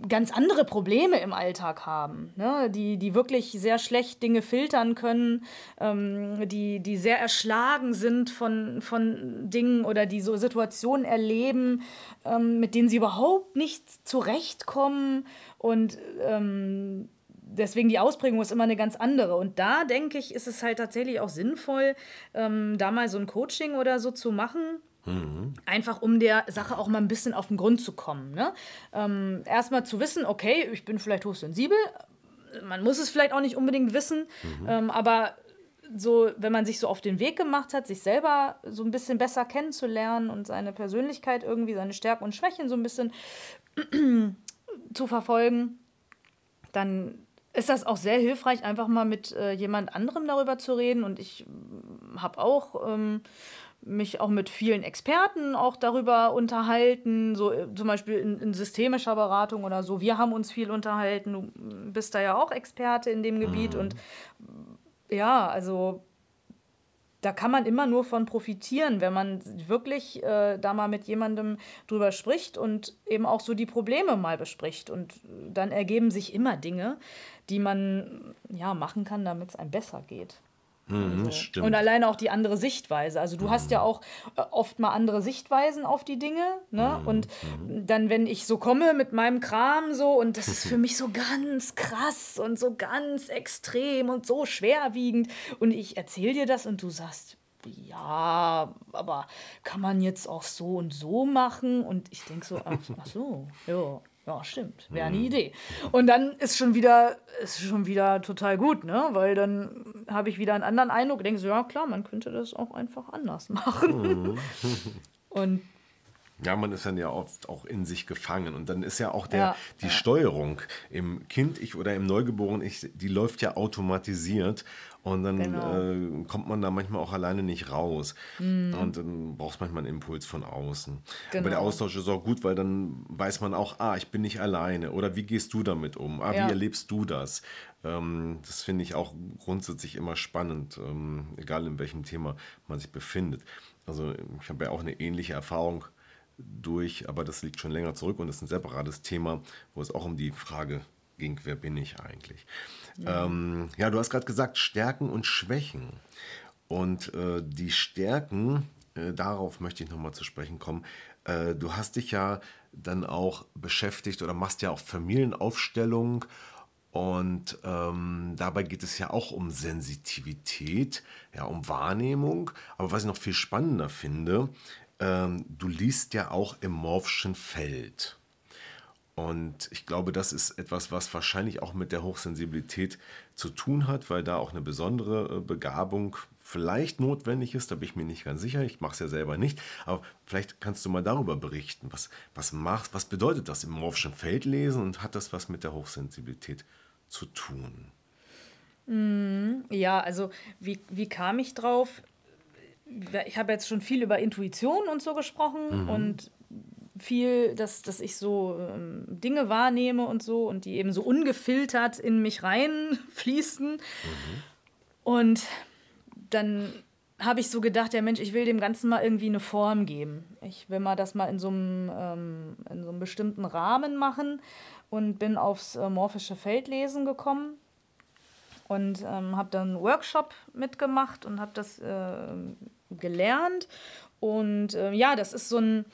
ganz andere Probleme im Alltag haben, ne? die, die wirklich sehr schlecht Dinge filtern können, ähm, die, die sehr erschlagen sind von, von Dingen oder die so Situationen erleben, ähm, mit denen sie überhaupt nicht zurechtkommen und ähm, deswegen die Ausprägung ist immer eine ganz andere. Und da denke ich, ist es halt tatsächlich auch sinnvoll, ähm, da mal so ein Coaching oder so zu machen Mhm. Einfach um der Sache auch mal ein bisschen auf den Grund zu kommen. Ne? Ähm, Erstmal zu wissen, okay, ich bin vielleicht hochsensibel. Man muss es vielleicht auch nicht unbedingt wissen, mhm. ähm, aber so, wenn man sich so auf den Weg gemacht hat, sich selber so ein bisschen besser kennenzulernen und seine Persönlichkeit irgendwie, seine Stärken und Schwächen so ein bisschen zu verfolgen, dann ist das auch sehr hilfreich, einfach mal mit äh, jemand anderem darüber zu reden. Und ich habe auch ähm, mich auch mit vielen Experten auch darüber unterhalten, so äh, zum Beispiel in, in, systemischer Beratung oder so. Wir haben uns viel unterhalten. Du bist da ja auch Experte in dem Gebiet mhm. und ja, also da kann man immer nur von profitieren, wenn man wirklich äh, da mal mit jemandem drüber spricht und eben auch so die Probleme mal bespricht. Und dann ergeben sich immer Dinge, die man ja machen kann, damit es einem besser geht. Mhm, also. Und alleine auch die andere Sichtweise. Also du mhm. hast ja auch äh, oft mal andere Sichtweisen auf die Dinge. Ne? Mhm. Und mhm. dann, wenn ich so komme mit meinem Kram so, und das ist für mich so ganz krass und so ganz extrem und so schwerwiegend. Und ich erzähle dir das und du sagst, ja, aber kann man jetzt auch so und so machen? Und ich denke so, ach, ach so, ja ja, stimmt, wäre eine mhm. Idee. Und dann ist schon wieder, ist schon wieder total gut, ne? Weil dann habe ich wieder einen anderen Eindruck, denke so, ja klar, man könnte das auch einfach anders machen. Mhm. Und ja, man ist dann ja oft auch in sich gefangen. Und dann ist ja auch der, ja, die ja. Steuerung im Kind-Ich oder im Neugeborenen-Ich, die läuft ja automatisiert. Und dann genau. äh, kommt man da manchmal auch alleine nicht raus. Mhm. Und dann brauchst manchmal einen Impuls von außen. Genau. Aber der genau. Austausch ist auch gut, weil dann weiß man auch, ah, ich bin nicht alleine. Oder wie gehst du damit um? Ah, ja. wie erlebst du das? Ähm, das finde ich auch grundsätzlich immer spannend, ähm, egal in welchem Thema man sich befindet. Also ich habe ja auch eine ähnliche Erfahrung durch, aber das liegt schon länger zurück und ist ein separates Thema, wo es auch um die Frage ging, wer bin ich eigentlich? Ja, ähm, ja du hast gerade gesagt, Stärken und Schwächen. Und äh, die Stärken, äh, darauf möchte ich nochmal zu sprechen kommen. Äh, du hast dich ja dann auch beschäftigt oder machst ja auch Familienaufstellung und ähm, dabei geht es ja auch um Sensitivität, ja, um Wahrnehmung. Aber was ich noch viel spannender finde, ähm, du liest ja auch im Morphschen Feld. Und ich glaube, das ist etwas, was wahrscheinlich auch mit der Hochsensibilität zu tun hat, weil da auch eine besondere äh, Begabung vielleicht notwendig ist. Da bin ich mir nicht ganz sicher. Ich mache es ja selber nicht. Aber vielleicht kannst du mal darüber berichten. Was, was, machst, was bedeutet das im morphischen Feld lesen und hat das was mit der Hochsensibilität zu tun? Mm, ja, also wie, wie kam ich drauf? Ich habe jetzt schon viel über Intuition und so gesprochen mhm. und viel, dass, dass ich so ähm, Dinge wahrnehme und so und die eben so ungefiltert in mich reinfließen. Mhm. Und dann habe ich so gedacht, ja Mensch, ich will dem Ganzen mal irgendwie eine Form geben. Ich will mal das mal in so einem, ähm, in so einem bestimmten Rahmen machen und bin aufs äh, morphische Feldlesen gekommen und ähm, habe dann einen Workshop mitgemacht und habe das äh, gelernt. Und äh, ja, das ist so ein,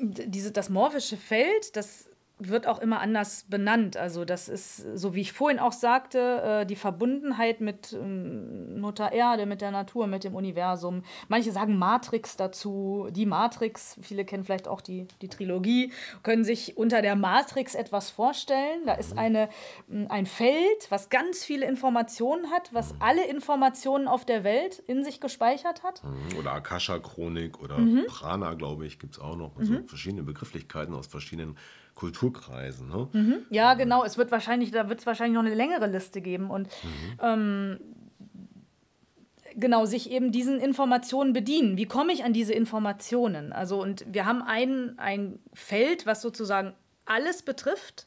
diese, das morphische Feld, das wird auch immer anders benannt. Also das ist, so wie ich vorhin auch sagte, äh, die Verbundenheit mit ähm, Mutter Erde, mit der Natur, mit dem Universum. Manche sagen Matrix dazu, die Matrix, viele kennen vielleicht auch die, die Trilogie, können sich unter der Matrix etwas vorstellen. Da ist eine, ein Feld, was ganz viele Informationen hat, was alle Informationen auf der Welt in sich gespeichert hat. Mhm. Oder Akasha-Chronik oder mhm. Prana, glaube ich, gibt es auch noch. Also mhm. verschiedene Begrifflichkeiten aus verschiedenen Kulturkreisen. Ne? Mhm. Ja, genau. Es wird wahrscheinlich, da wird es wahrscheinlich noch eine längere Liste geben. Und mhm. ähm, genau, sich eben diesen Informationen bedienen. Wie komme ich an diese Informationen? Also, und wir haben ein, ein Feld, was sozusagen alles betrifft.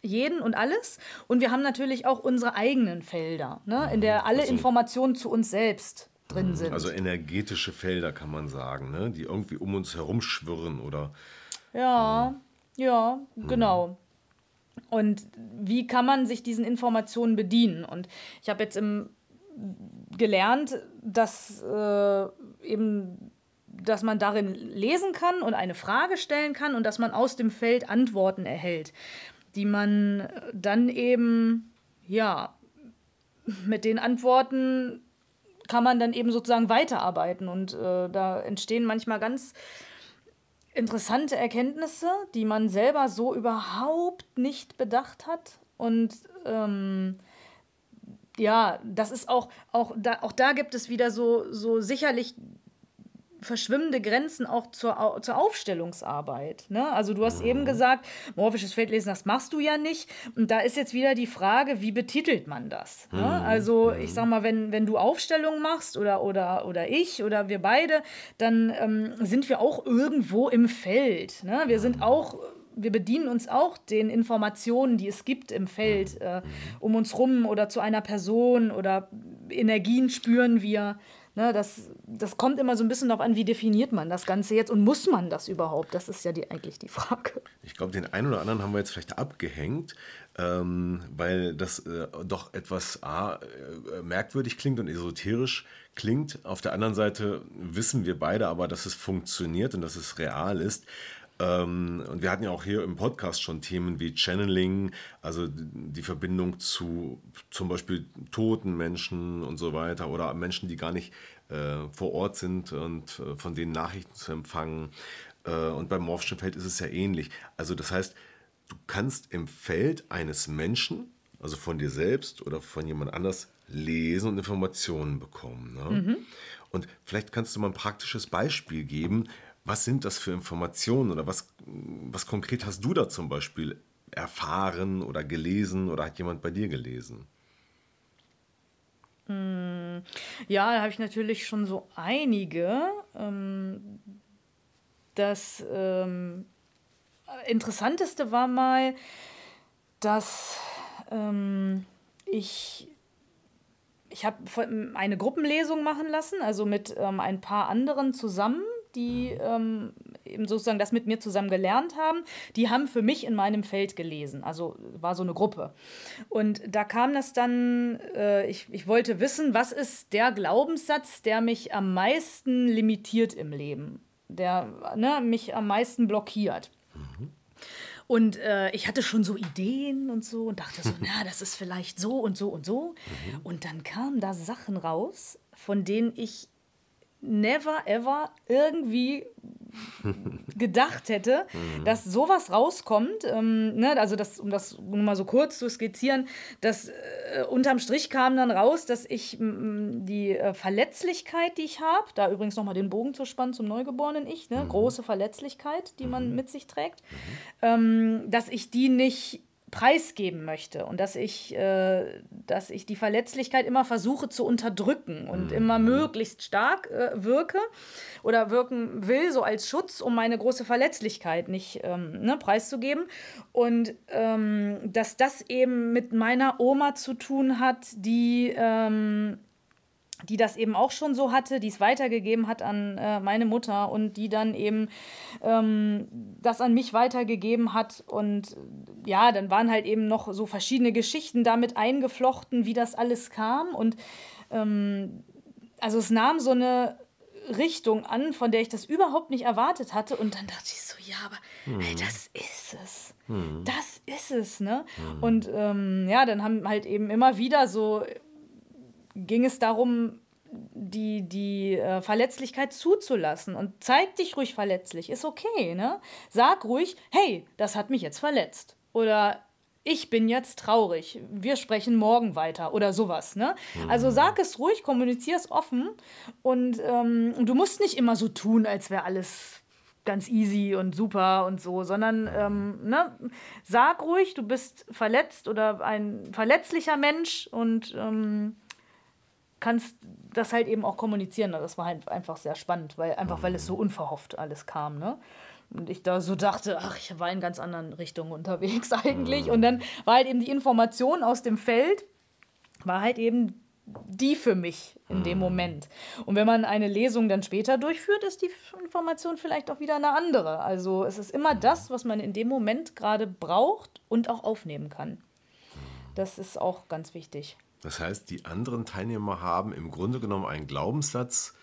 Jeden und alles. Und wir haben natürlich auch unsere eigenen Felder, ne, in der alle also, Informationen zu uns selbst drin mhm. sind. Also energetische Felder kann man sagen, ne, die irgendwie um uns herum schwirren oder. Ja. Ähm, ja, mhm. genau. Und wie kann man sich diesen Informationen bedienen? Und ich habe jetzt im, gelernt, dass äh, eben dass man darin lesen kann und eine Frage stellen kann und dass man aus dem Feld Antworten erhält, die man dann eben, ja, mit den Antworten kann man dann eben sozusagen weiterarbeiten. Und äh, da entstehen manchmal ganz interessante Erkenntnisse, die man selber so überhaupt nicht bedacht hat. Und ähm, ja, das ist auch, auch da, auch da gibt es wieder so, so sicherlich verschwimmende Grenzen auch zur, zur Aufstellungsarbeit. Ne? Also du hast eben gesagt, morphisches Feldlesen, das machst du ja nicht. Und da ist jetzt wieder die Frage, wie betitelt man das? Ne? Mhm. Also ich sag mal, wenn, wenn du Aufstellungen machst oder, oder, oder ich oder wir beide, dann ähm, sind wir auch irgendwo im Feld. Ne? Wir sind mhm. auch wir bedienen uns auch den Informationen, die es gibt im Feld mhm. äh, um uns rum oder zu einer Person oder Energien spüren wir. Ne, das, das kommt immer so ein bisschen darauf an, wie definiert man das Ganze jetzt und muss man das überhaupt? Das ist ja die, eigentlich die Frage. Ich glaube, den einen oder anderen haben wir jetzt vielleicht abgehängt, ähm, weil das äh, doch etwas A, äh, merkwürdig klingt und esoterisch klingt. Auf der anderen Seite wissen wir beide aber, dass es funktioniert und dass es real ist. Ähm, und wir hatten ja auch hier im Podcast schon Themen wie Channeling, also die Verbindung zu zum Beispiel toten Menschen und so weiter oder Menschen, die gar nicht äh, vor Ort sind und äh, von denen Nachrichten zu empfangen. Äh, und beim morphischen Feld ist es ja ähnlich. Also das heißt, du kannst im Feld eines Menschen, also von dir selbst oder von jemand anders, lesen und Informationen bekommen. Ne? Mhm. Und vielleicht kannst du mal ein praktisches Beispiel geben, was sind das für Informationen oder was, was konkret hast du da zum Beispiel erfahren oder gelesen oder hat jemand bei dir gelesen? Hm, ja, da habe ich natürlich schon so einige. Ähm, das ähm, Interessanteste war mal, dass ähm, ich ich habe eine Gruppenlesung machen lassen, also mit ein paar anderen zusammen die ähm, eben sozusagen das mit mir zusammen gelernt haben, die haben für mich in meinem Feld gelesen. Also war so eine Gruppe. Und da kam das dann, äh, ich, ich wollte wissen, was ist der Glaubenssatz, der mich am meisten limitiert im Leben, der ne, mich am meisten blockiert. Mhm. Und äh, ich hatte schon so Ideen und so und dachte so, na, das ist vielleicht so und so und so. Mhm. Und dann kamen da Sachen raus, von denen ich never ever irgendwie gedacht hätte, mhm. dass sowas rauskommt. Ähm, ne? Also, das, um das nur mal so kurz zu skizzieren, dass äh, unterm Strich kam dann raus, dass ich m, die äh, Verletzlichkeit, die ich habe, da übrigens nochmal den Bogen zu spannen zum neugeborenen Ich, ne? Mhm. große Verletzlichkeit, die man mhm. mit sich trägt, ähm, dass ich die nicht preisgeben möchte und dass ich, äh, dass ich die Verletzlichkeit immer versuche zu unterdrücken und mhm. immer möglichst stark äh, wirke oder wirken will, so als Schutz, um meine große Verletzlichkeit nicht ähm, ne, preiszugeben. Und ähm, dass das eben mit meiner Oma zu tun hat, die ähm, die das eben auch schon so hatte, die es weitergegeben hat an äh, meine Mutter und die dann eben ähm, das an mich weitergegeben hat. Und ja, dann waren halt eben noch so verschiedene Geschichten damit eingeflochten, wie das alles kam. Und ähm, also es nahm so eine Richtung an, von der ich das überhaupt nicht erwartet hatte. Und dann dachte ich so, ja, aber hm. ey, das ist es. Hm. Das ist es, ne? Hm. Und ähm, ja, dann haben halt eben immer wieder so ging es darum, die, die äh, Verletzlichkeit zuzulassen. Und zeig dich ruhig verletzlich, ist okay, ne? Sag ruhig, hey, das hat mich jetzt verletzt. Oder ich bin jetzt traurig, wir sprechen morgen weiter oder sowas. Ne? Also mhm. sag es ruhig, kommunizier es offen und ähm, du musst nicht immer so tun, als wäre alles ganz easy und super und so, sondern ähm, ne, sag ruhig, du bist verletzt oder ein verletzlicher Mensch und ähm, kannst das halt eben auch kommunizieren. Das war halt einfach sehr spannend, weil einfach weil es so unverhofft alles kam, ne? Und ich da so dachte, ach, ich war in ganz anderen Richtungen unterwegs eigentlich. Und dann war halt eben die Information aus dem Feld, war halt eben die für mich in dem Moment. Und wenn man eine Lesung dann später durchführt, ist die Information vielleicht auch wieder eine andere. Also es ist immer das, was man in dem Moment gerade braucht und auch aufnehmen kann. Das ist auch ganz wichtig. Das heißt, die anderen Teilnehmer haben im Grunde genommen einen Glaubenssatz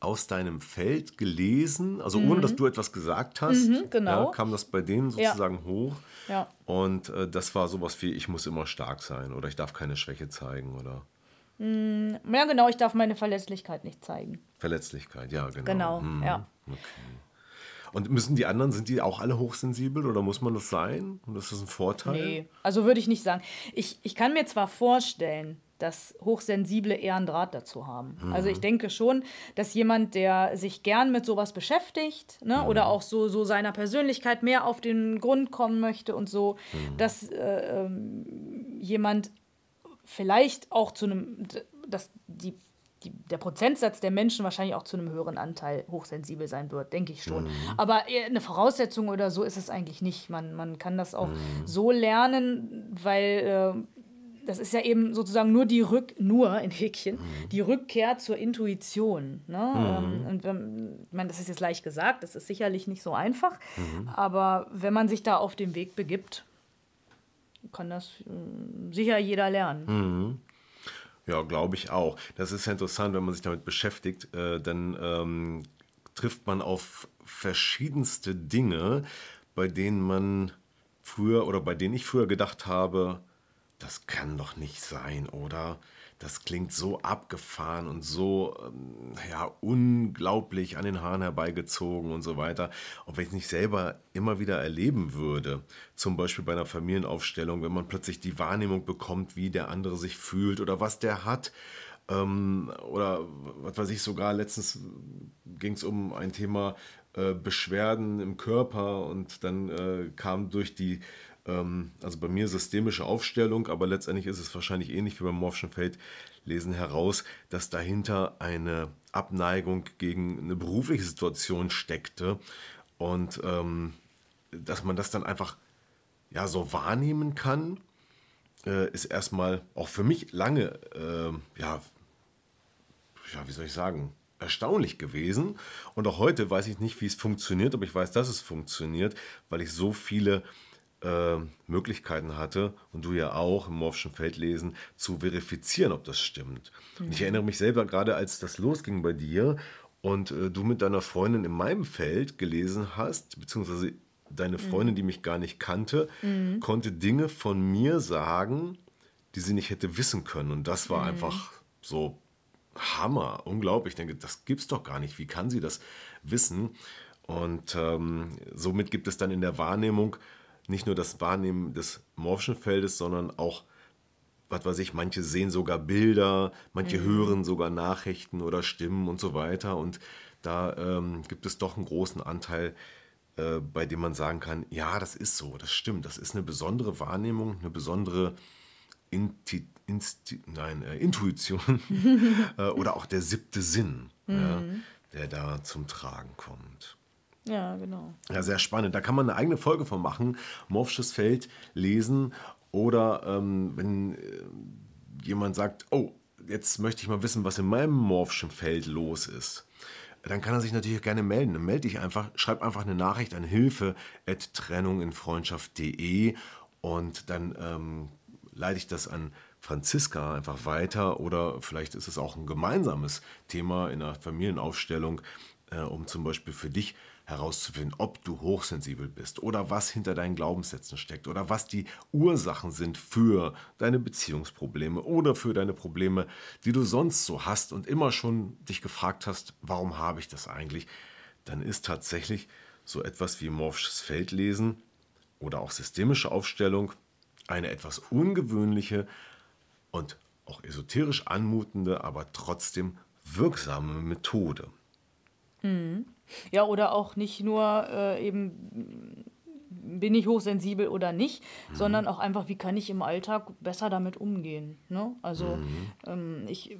aus deinem Feld gelesen, also mhm. ohne dass du etwas gesagt hast, mhm, genau. ja, kam das bei denen sozusagen ja. hoch. Ja. Und äh, das war sowas wie, ich muss immer stark sein oder ich darf keine Schwäche zeigen oder. Mm, ja, genau, ich darf meine Verletzlichkeit nicht zeigen. Verletzlichkeit, ja, genau. Genau, mhm. ja. Okay. Und müssen die anderen, sind die auch alle hochsensibel oder muss man das sein? Und ist das ein Vorteil? Nee, also würde ich nicht sagen. Ich, ich kann mir zwar vorstellen, dass Hochsensible eher einen Draht dazu haben. Mhm. Also ich denke schon, dass jemand, der sich gern mit sowas beschäftigt ne, mhm. oder auch so, so seiner Persönlichkeit mehr auf den Grund kommen möchte und so, mhm. dass äh, ähm, jemand vielleicht auch zu einem, dass die die, der Prozentsatz der Menschen wahrscheinlich auch zu einem höheren Anteil hochsensibel sein wird, denke ich schon. Mhm. Aber eine Voraussetzung oder so ist es eigentlich nicht. Man, man kann das auch mhm. so lernen, weil äh, das ist ja eben sozusagen nur die Rück, nur in Häkchen, mhm. die Rückkehr zur Intuition. Ne? Mhm. Ähm, und wenn, ich meine, das ist jetzt leicht gesagt, das ist sicherlich nicht so einfach, mhm. aber wenn man sich da auf den Weg begibt, kann das äh, sicher jeder lernen. Ja, glaube ich auch. Das ist ja interessant, wenn man sich damit beschäftigt, äh, dann ähm, trifft man auf verschiedenste Dinge, bei denen man früher oder bei denen ich früher gedacht habe, das kann doch nicht sein, oder? Das klingt so abgefahren und so ähm, ja, unglaublich an den Haaren herbeigezogen und so weiter. Wenn ich es nicht selber immer wieder erleben würde, zum Beispiel bei einer Familienaufstellung, wenn man plötzlich die Wahrnehmung bekommt, wie der andere sich fühlt oder was der hat, ähm, oder was weiß ich, sogar letztens ging es um ein Thema äh, Beschwerden im Körper und dann äh, kam durch die ähm, also bei mir systemische Aufstellung, aber letztendlich ist es wahrscheinlich ähnlich wie beim Morphschen Feldlesen heraus, dass dahinter eine Abneigung gegen eine berufliche Situation steckte und ähm, dass man das dann einfach ja so wahrnehmen kann, äh, ist erstmal auch für mich lange, äh, ja, ja, wie soll ich sagen, erstaunlich gewesen. Und auch heute weiß ich nicht, wie es funktioniert, aber ich weiß, dass es funktioniert, weil ich so viele äh, Möglichkeiten hatte, und du ja auch im Morphschen Feldlesen, zu verifizieren, ob das stimmt. Mhm. Ich erinnere mich selber gerade, als das losging bei dir und äh, du mit deiner Freundin in meinem Feld gelesen hast, beziehungsweise deine. Freundin, mhm. die mich gar nicht kannte, mhm. konnte Dinge von mir sagen, die sie nicht hätte wissen können. Und das war mhm. einfach so Hammer, unglaublich. Ich denke, das gibt's doch gar nicht. Wie kann sie das wissen? Und ähm, somit gibt es dann in der Wahrnehmung nicht nur das Wahrnehmen des morphischen Feldes, sondern auch, was weiß ich, manche sehen sogar Bilder, manche mhm. hören sogar Nachrichten oder Stimmen und so weiter. Und da ähm, gibt es doch einen großen Anteil, äh, bei dem man sagen kann, ja, das ist so, das stimmt, das ist eine besondere Wahrnehmung, eine besondere Inti Insti nein, äh, Intuition äh, oder auch der siebte Sinn, mhm. ja, der da zum Tragen kommt. Ja, genau. Ja, sehr spannend. Da kann man eine eigene Folge von machen. Morphisches Feld lesen oder ähm, wenn äh, jemand sagt, oh, jetzt möchte ich mal wissen, was in meinem morphischen Feld los ist. Dann kann er sich natürlich gerne melden. Dann melde dich einfach, schreib einfach eine Nachricht an hilfe.trennunginfreundschaft.de und dann ähm, leite ich das an Franziska einfach weiter oder vielleicht ist es auch ein gemeinsames Thema in der Familienaufstellung, äh, um zum Beispiel für dich herauszufinden, ob du hochsensibel bist oder was hinter deinen Glaubenssätzen steckt oder was die Ursachen sind für deine Beziehungsprobleme oder für deine Probleme, die du sonst so hast und immer schon dich gefragt hast, warum habe ich das eigentlich, dann ist tatsächlich so etwas wie morphisches Feldlesen oder auch systemische Aufstellung eine etwas ungewöhnliche und auch esoterisch anmutende, aber trotzdem wirksame Methode. Mhm. Ja, oder auch nicht nur äh, eben, bin ich hochsensibel oder nicht, mhm. sondern auch einfach, wie kann ich im Alltag besser damit umgehen. Ne? Also mhm. ähm, ich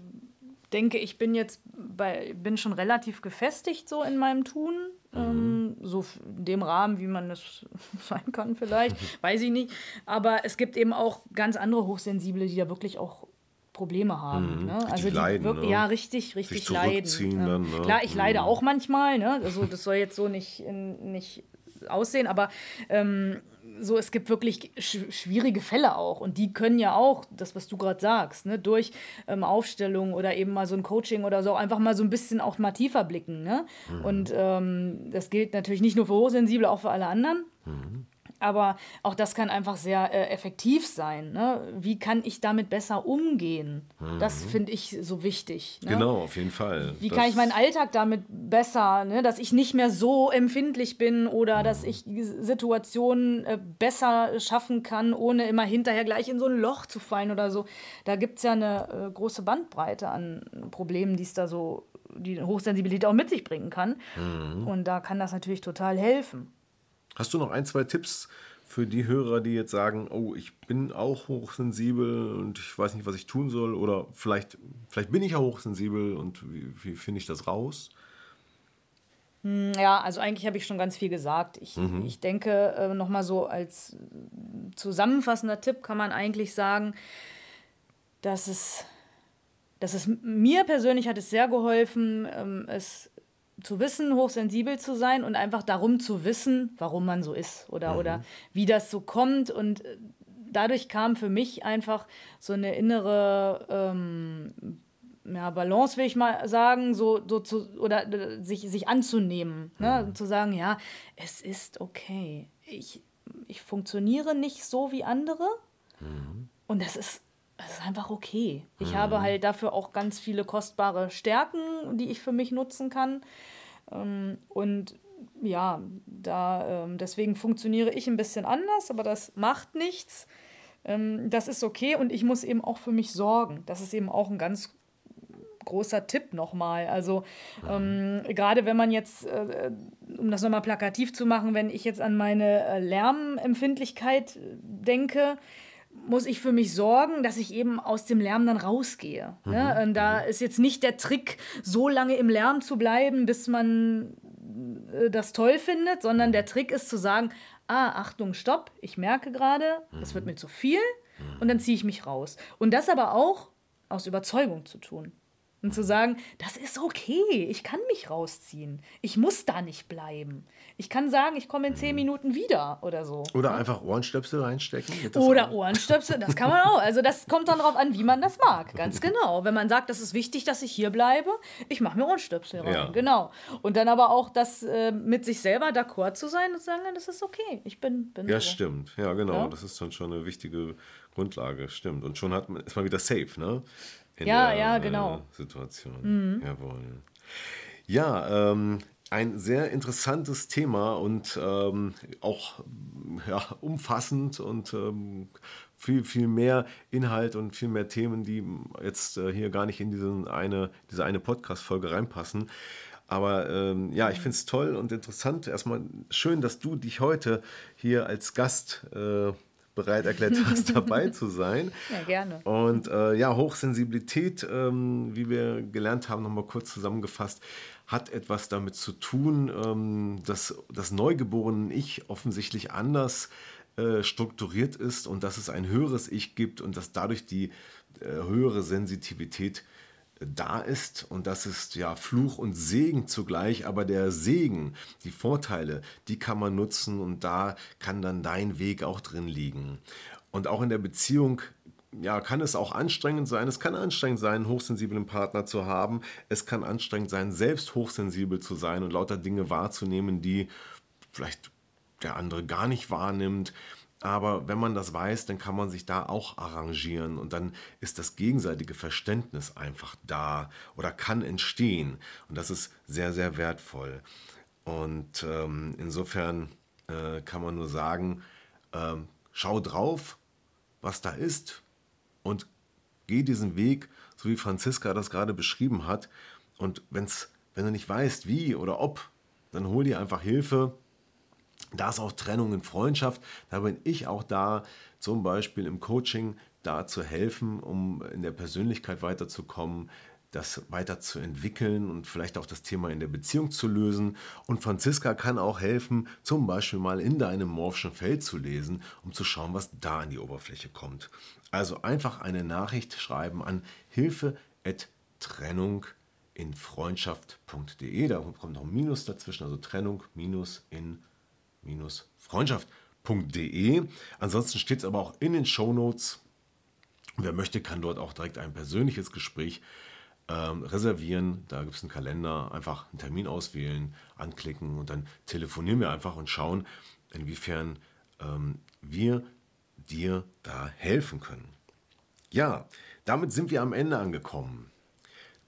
denke, ich bin jetzt bei, bin schon relativ gefestigt so in meinem Tun. Mhm. Ähm, so in dem Rahmen, wie man es sein kann, vielleicht, weiß ich nicht. Aber es gibt eben auch ganz andere Hochsensible, die da wirklich auch Probleme haben. Mhm, ne? Also die leiden, wirklich, ne? ja richtig, richtig leiden. Dann, ne? Klar, ich mhm. leide auch manchmal. Ne? Also das soll jetzt so nicht, in, nicht aussehen, aber ähm, so, es gibt wirklich sch schwierige Fälle auch. Und die können ja auch, das, was du gerade sagst, ne, durch ähm, Aufstellung oder eben mal so ein Coaching oder so, einfach mal so ein bisschen auch mal tiefer blicken. Ne? Mhm. Und ähm, das gilt natürlich nicht nur für Hochsensible, auch für alle anderen. Mhm aber auch das kann einfach sehr äh, effektiv sein. Ne? Wie kann ich damit besser umgehen? Mhm. Das finde ich so wichtig. Ne? Genau, auf jeden Fall. Wie das kann ich meinen Alltag damit besser, ne? dass ich nicht mehr so empfindlich bin oder mhm. dass ich Situationen äh, besser schaffen kann, ohne immer hinterher gleich in so ein Loch zu fallen oder so. Da gibt es ja eine äh, große Bandbreite an Problemen, die es da so die Hochsensibilität auch mit sich bringen kann. Mhm. Und da kann das natürlich total helfen. Hast du noch ein, zwei Tipps für die Hörer, die jetzt sagen, oh, ich bin auch hochsensibel und ich weiß nicht, was ich tun soll? Oder vielleicht, vielleicht bin ich ja hochsensibel und wie, wie finde ich das raus? Hm, ja, also eigentlich habe ich schon ganz viel gesagt. Ich, mhm. ich denke, äh, nochmal so als zusammenfassender Tipp kann man eigentlich sagen, dass es, dass es mir persönlich hat es sehr geholfen, ähm, es zu wissen, hochsensibel zu sein und einfach darum zu wissen, warum man so ist oder, mhm. oder wie das so kommt. Und äh, dadurch kam für mich einfach so eine innere ähm, ja, Balance, will ich mal sagen, so, so zu, oder sich, sich anzunehmen. Ne? Mhm. Zu sagen, ja, es ist okay. Ich, ich funktioniere nicht so wie andere. Mhm. Und das ist das ist einfach okay. Ich mhm. habe halt dafür auch ganz viele kostbare Stärken, die ich für mich nutzen kann. Ähm, und ja, da, ähm, deswegen funktioniere ich ein bisschen anders, aber das macht nichts. Ähm, das ist okay und ich muss eben auch für mich sorgen. Das ist eben auch ein ganz großer Tipp nochmal. Also ähm, gerade wenn man jetzt, äh, um das nochmal plakativ zu machen, wenn ich jetzt an meine äh, Lärmempfindlichkeit denke, muss ich für mich sorgen, dass ich eben aus dem Lärm dann rausgehe. Mhm. Ne? Und da mhm. ist jetzt nicht der Trick, so lange im Lärm zu bleiben, bis man äh, das toll findet, sondern der Trick ist zu sagen, ah, Achtung, stopp, ich merke gerade, das wird mhm. mir zu viel und dann ziehe ich mich raus. Und das aber auch aus Überzeugung zu tun. Und zu sagen, das ist okay, ich kann mich rausziehen. Ich muss da nicht bleiben. Ich kann sagen, ich komme in zehn Minuten wieder oder so. Oder ja? einfach Ohrenstöpsel reinstecken. Oder Ohrenstöpsel, das kann man auch. Also das kommt dann darauf an, wie man das mag. Ganz genau. Wenn man sagt, das ist wichtig, dass ich hier bleibe, ich mache mir Ohrenstöpsel rein. Ja. Genau. Und dann aber auch das äh, mit sich selber d'accord zu sein und zu sagen, das ist okay. Ich bin, bin Ja, so. stimmt. Ja, genau. Ja? Das ist dann schon eine wichtige Grundlage. Stimmt. Und schon hat man, ist man wieder safe, ne? In ja, der ja, genau. Äh, Situation. Mhm. Jawohl. Ja, ähm, ein sehr interessantes Thema und ähm, auch ja, umfassend und ähm, viel, viel mehr Inhalt und viel mehr Themen, die jetzt äh, hier gar nicht in diesen eine, diese eine Podcast-Folge reinpassen. Aber ähm, ja, ich finde es toll und interessant. Erstmal schön, dass du dich heute hier als Gast äh, bereit erklärt hast, dabei zu sein. Ja, gerne. Und äh, ja, Hochsensibilität, ähm, wie wir gelernt haben, nochmal kurz zusammengefasst, hat etwas damit zu tun, ähm, dass das neugeborene Ich offensichtlich anders äh, strukturiert ist und dass es ein höheres Ich gibt und dass dadurch die äh, höhere Sensitivität da ist und das ist ja Fluch und Segen zugleich, aber der Segen, die Vorteile, die kann man nutzen und da kann dann dein Weg auch drin liegen. Und auch in der Beziehung ja, kann es auch anstrengend sein. Es kann anstrengend sein, einen hochsensiblen Partner zu haben. Es kann anstrengend sein, selbst hochsensibel zu sein und lauter Dinge wahrzunehmen, die vielleicht der andere gar nicht wahrnimmt. Aber wenn man das weiß, dann kann man sich da auch arrangieren und dann ist das gegenseitige Verständnis einfach da oder kann entstehen. Und das ist sehr, sehr wertvoll. Und ähm, insofern äh, kann man nur sagen, äh, schau drauf, was da ist und geh diesen Weg, so wie Franziska das gerade beschrieben hat. Und wenn's, wenn du nicht weißt, wie oder ob, dann hol dir einfach Hilfe da ist auch Trennung in Freundschaft. Da bin ich auch da, zum Beispiel im Coaching, da zu helfen, um in der Persönlichkeit weiterzukommen, das weiterzuentwickeln und vielleicht auch das Thema in der Beziehung zu lösen. Und Franziska kann auch helfen, zum Beispiel mal in deinem morphischen Feld zu lesen, um zu schauen, was da an die Oberfläche kommt. Also einfach eine Nachricht schreiben an hilfe@trennung in freundschaft.de. Da kommt noch ein Minus dazwischen, also Trennung minus in freundschaft.de. Ansonsten steht es aber auch in den Show Notes. Wer möchte, kann dort auch direkt ein persönliches Gespräch ähm, reservieren. Da gibt es einen Kalender, einfach einen Termin auswählen, anklicken und dann telefonieren wir einfach und schauen, inwiefern ähm, wir dir da helfen können. Ja, damit sind wir am Ende angekommen.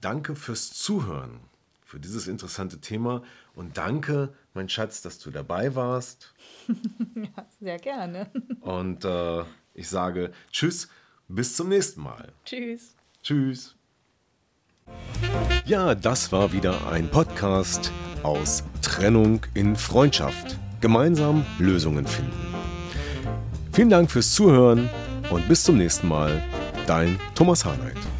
Danke fürs Zuhören, für dieses interessante Thema und danke mein Schatz, dass du dabei warst. ja, sehr gerne. Und äh, ich sage Tschüss, bis zum nächsten Mal. Tschüss. Tschüss. Ja, das war wieder ein Podcast aus Trennung in Freundschaft. Gemeinsam Lösungen finden. Vielen Dank fürs Zuhören und bis zum nächsten Mal. Dein Thomas Harnight.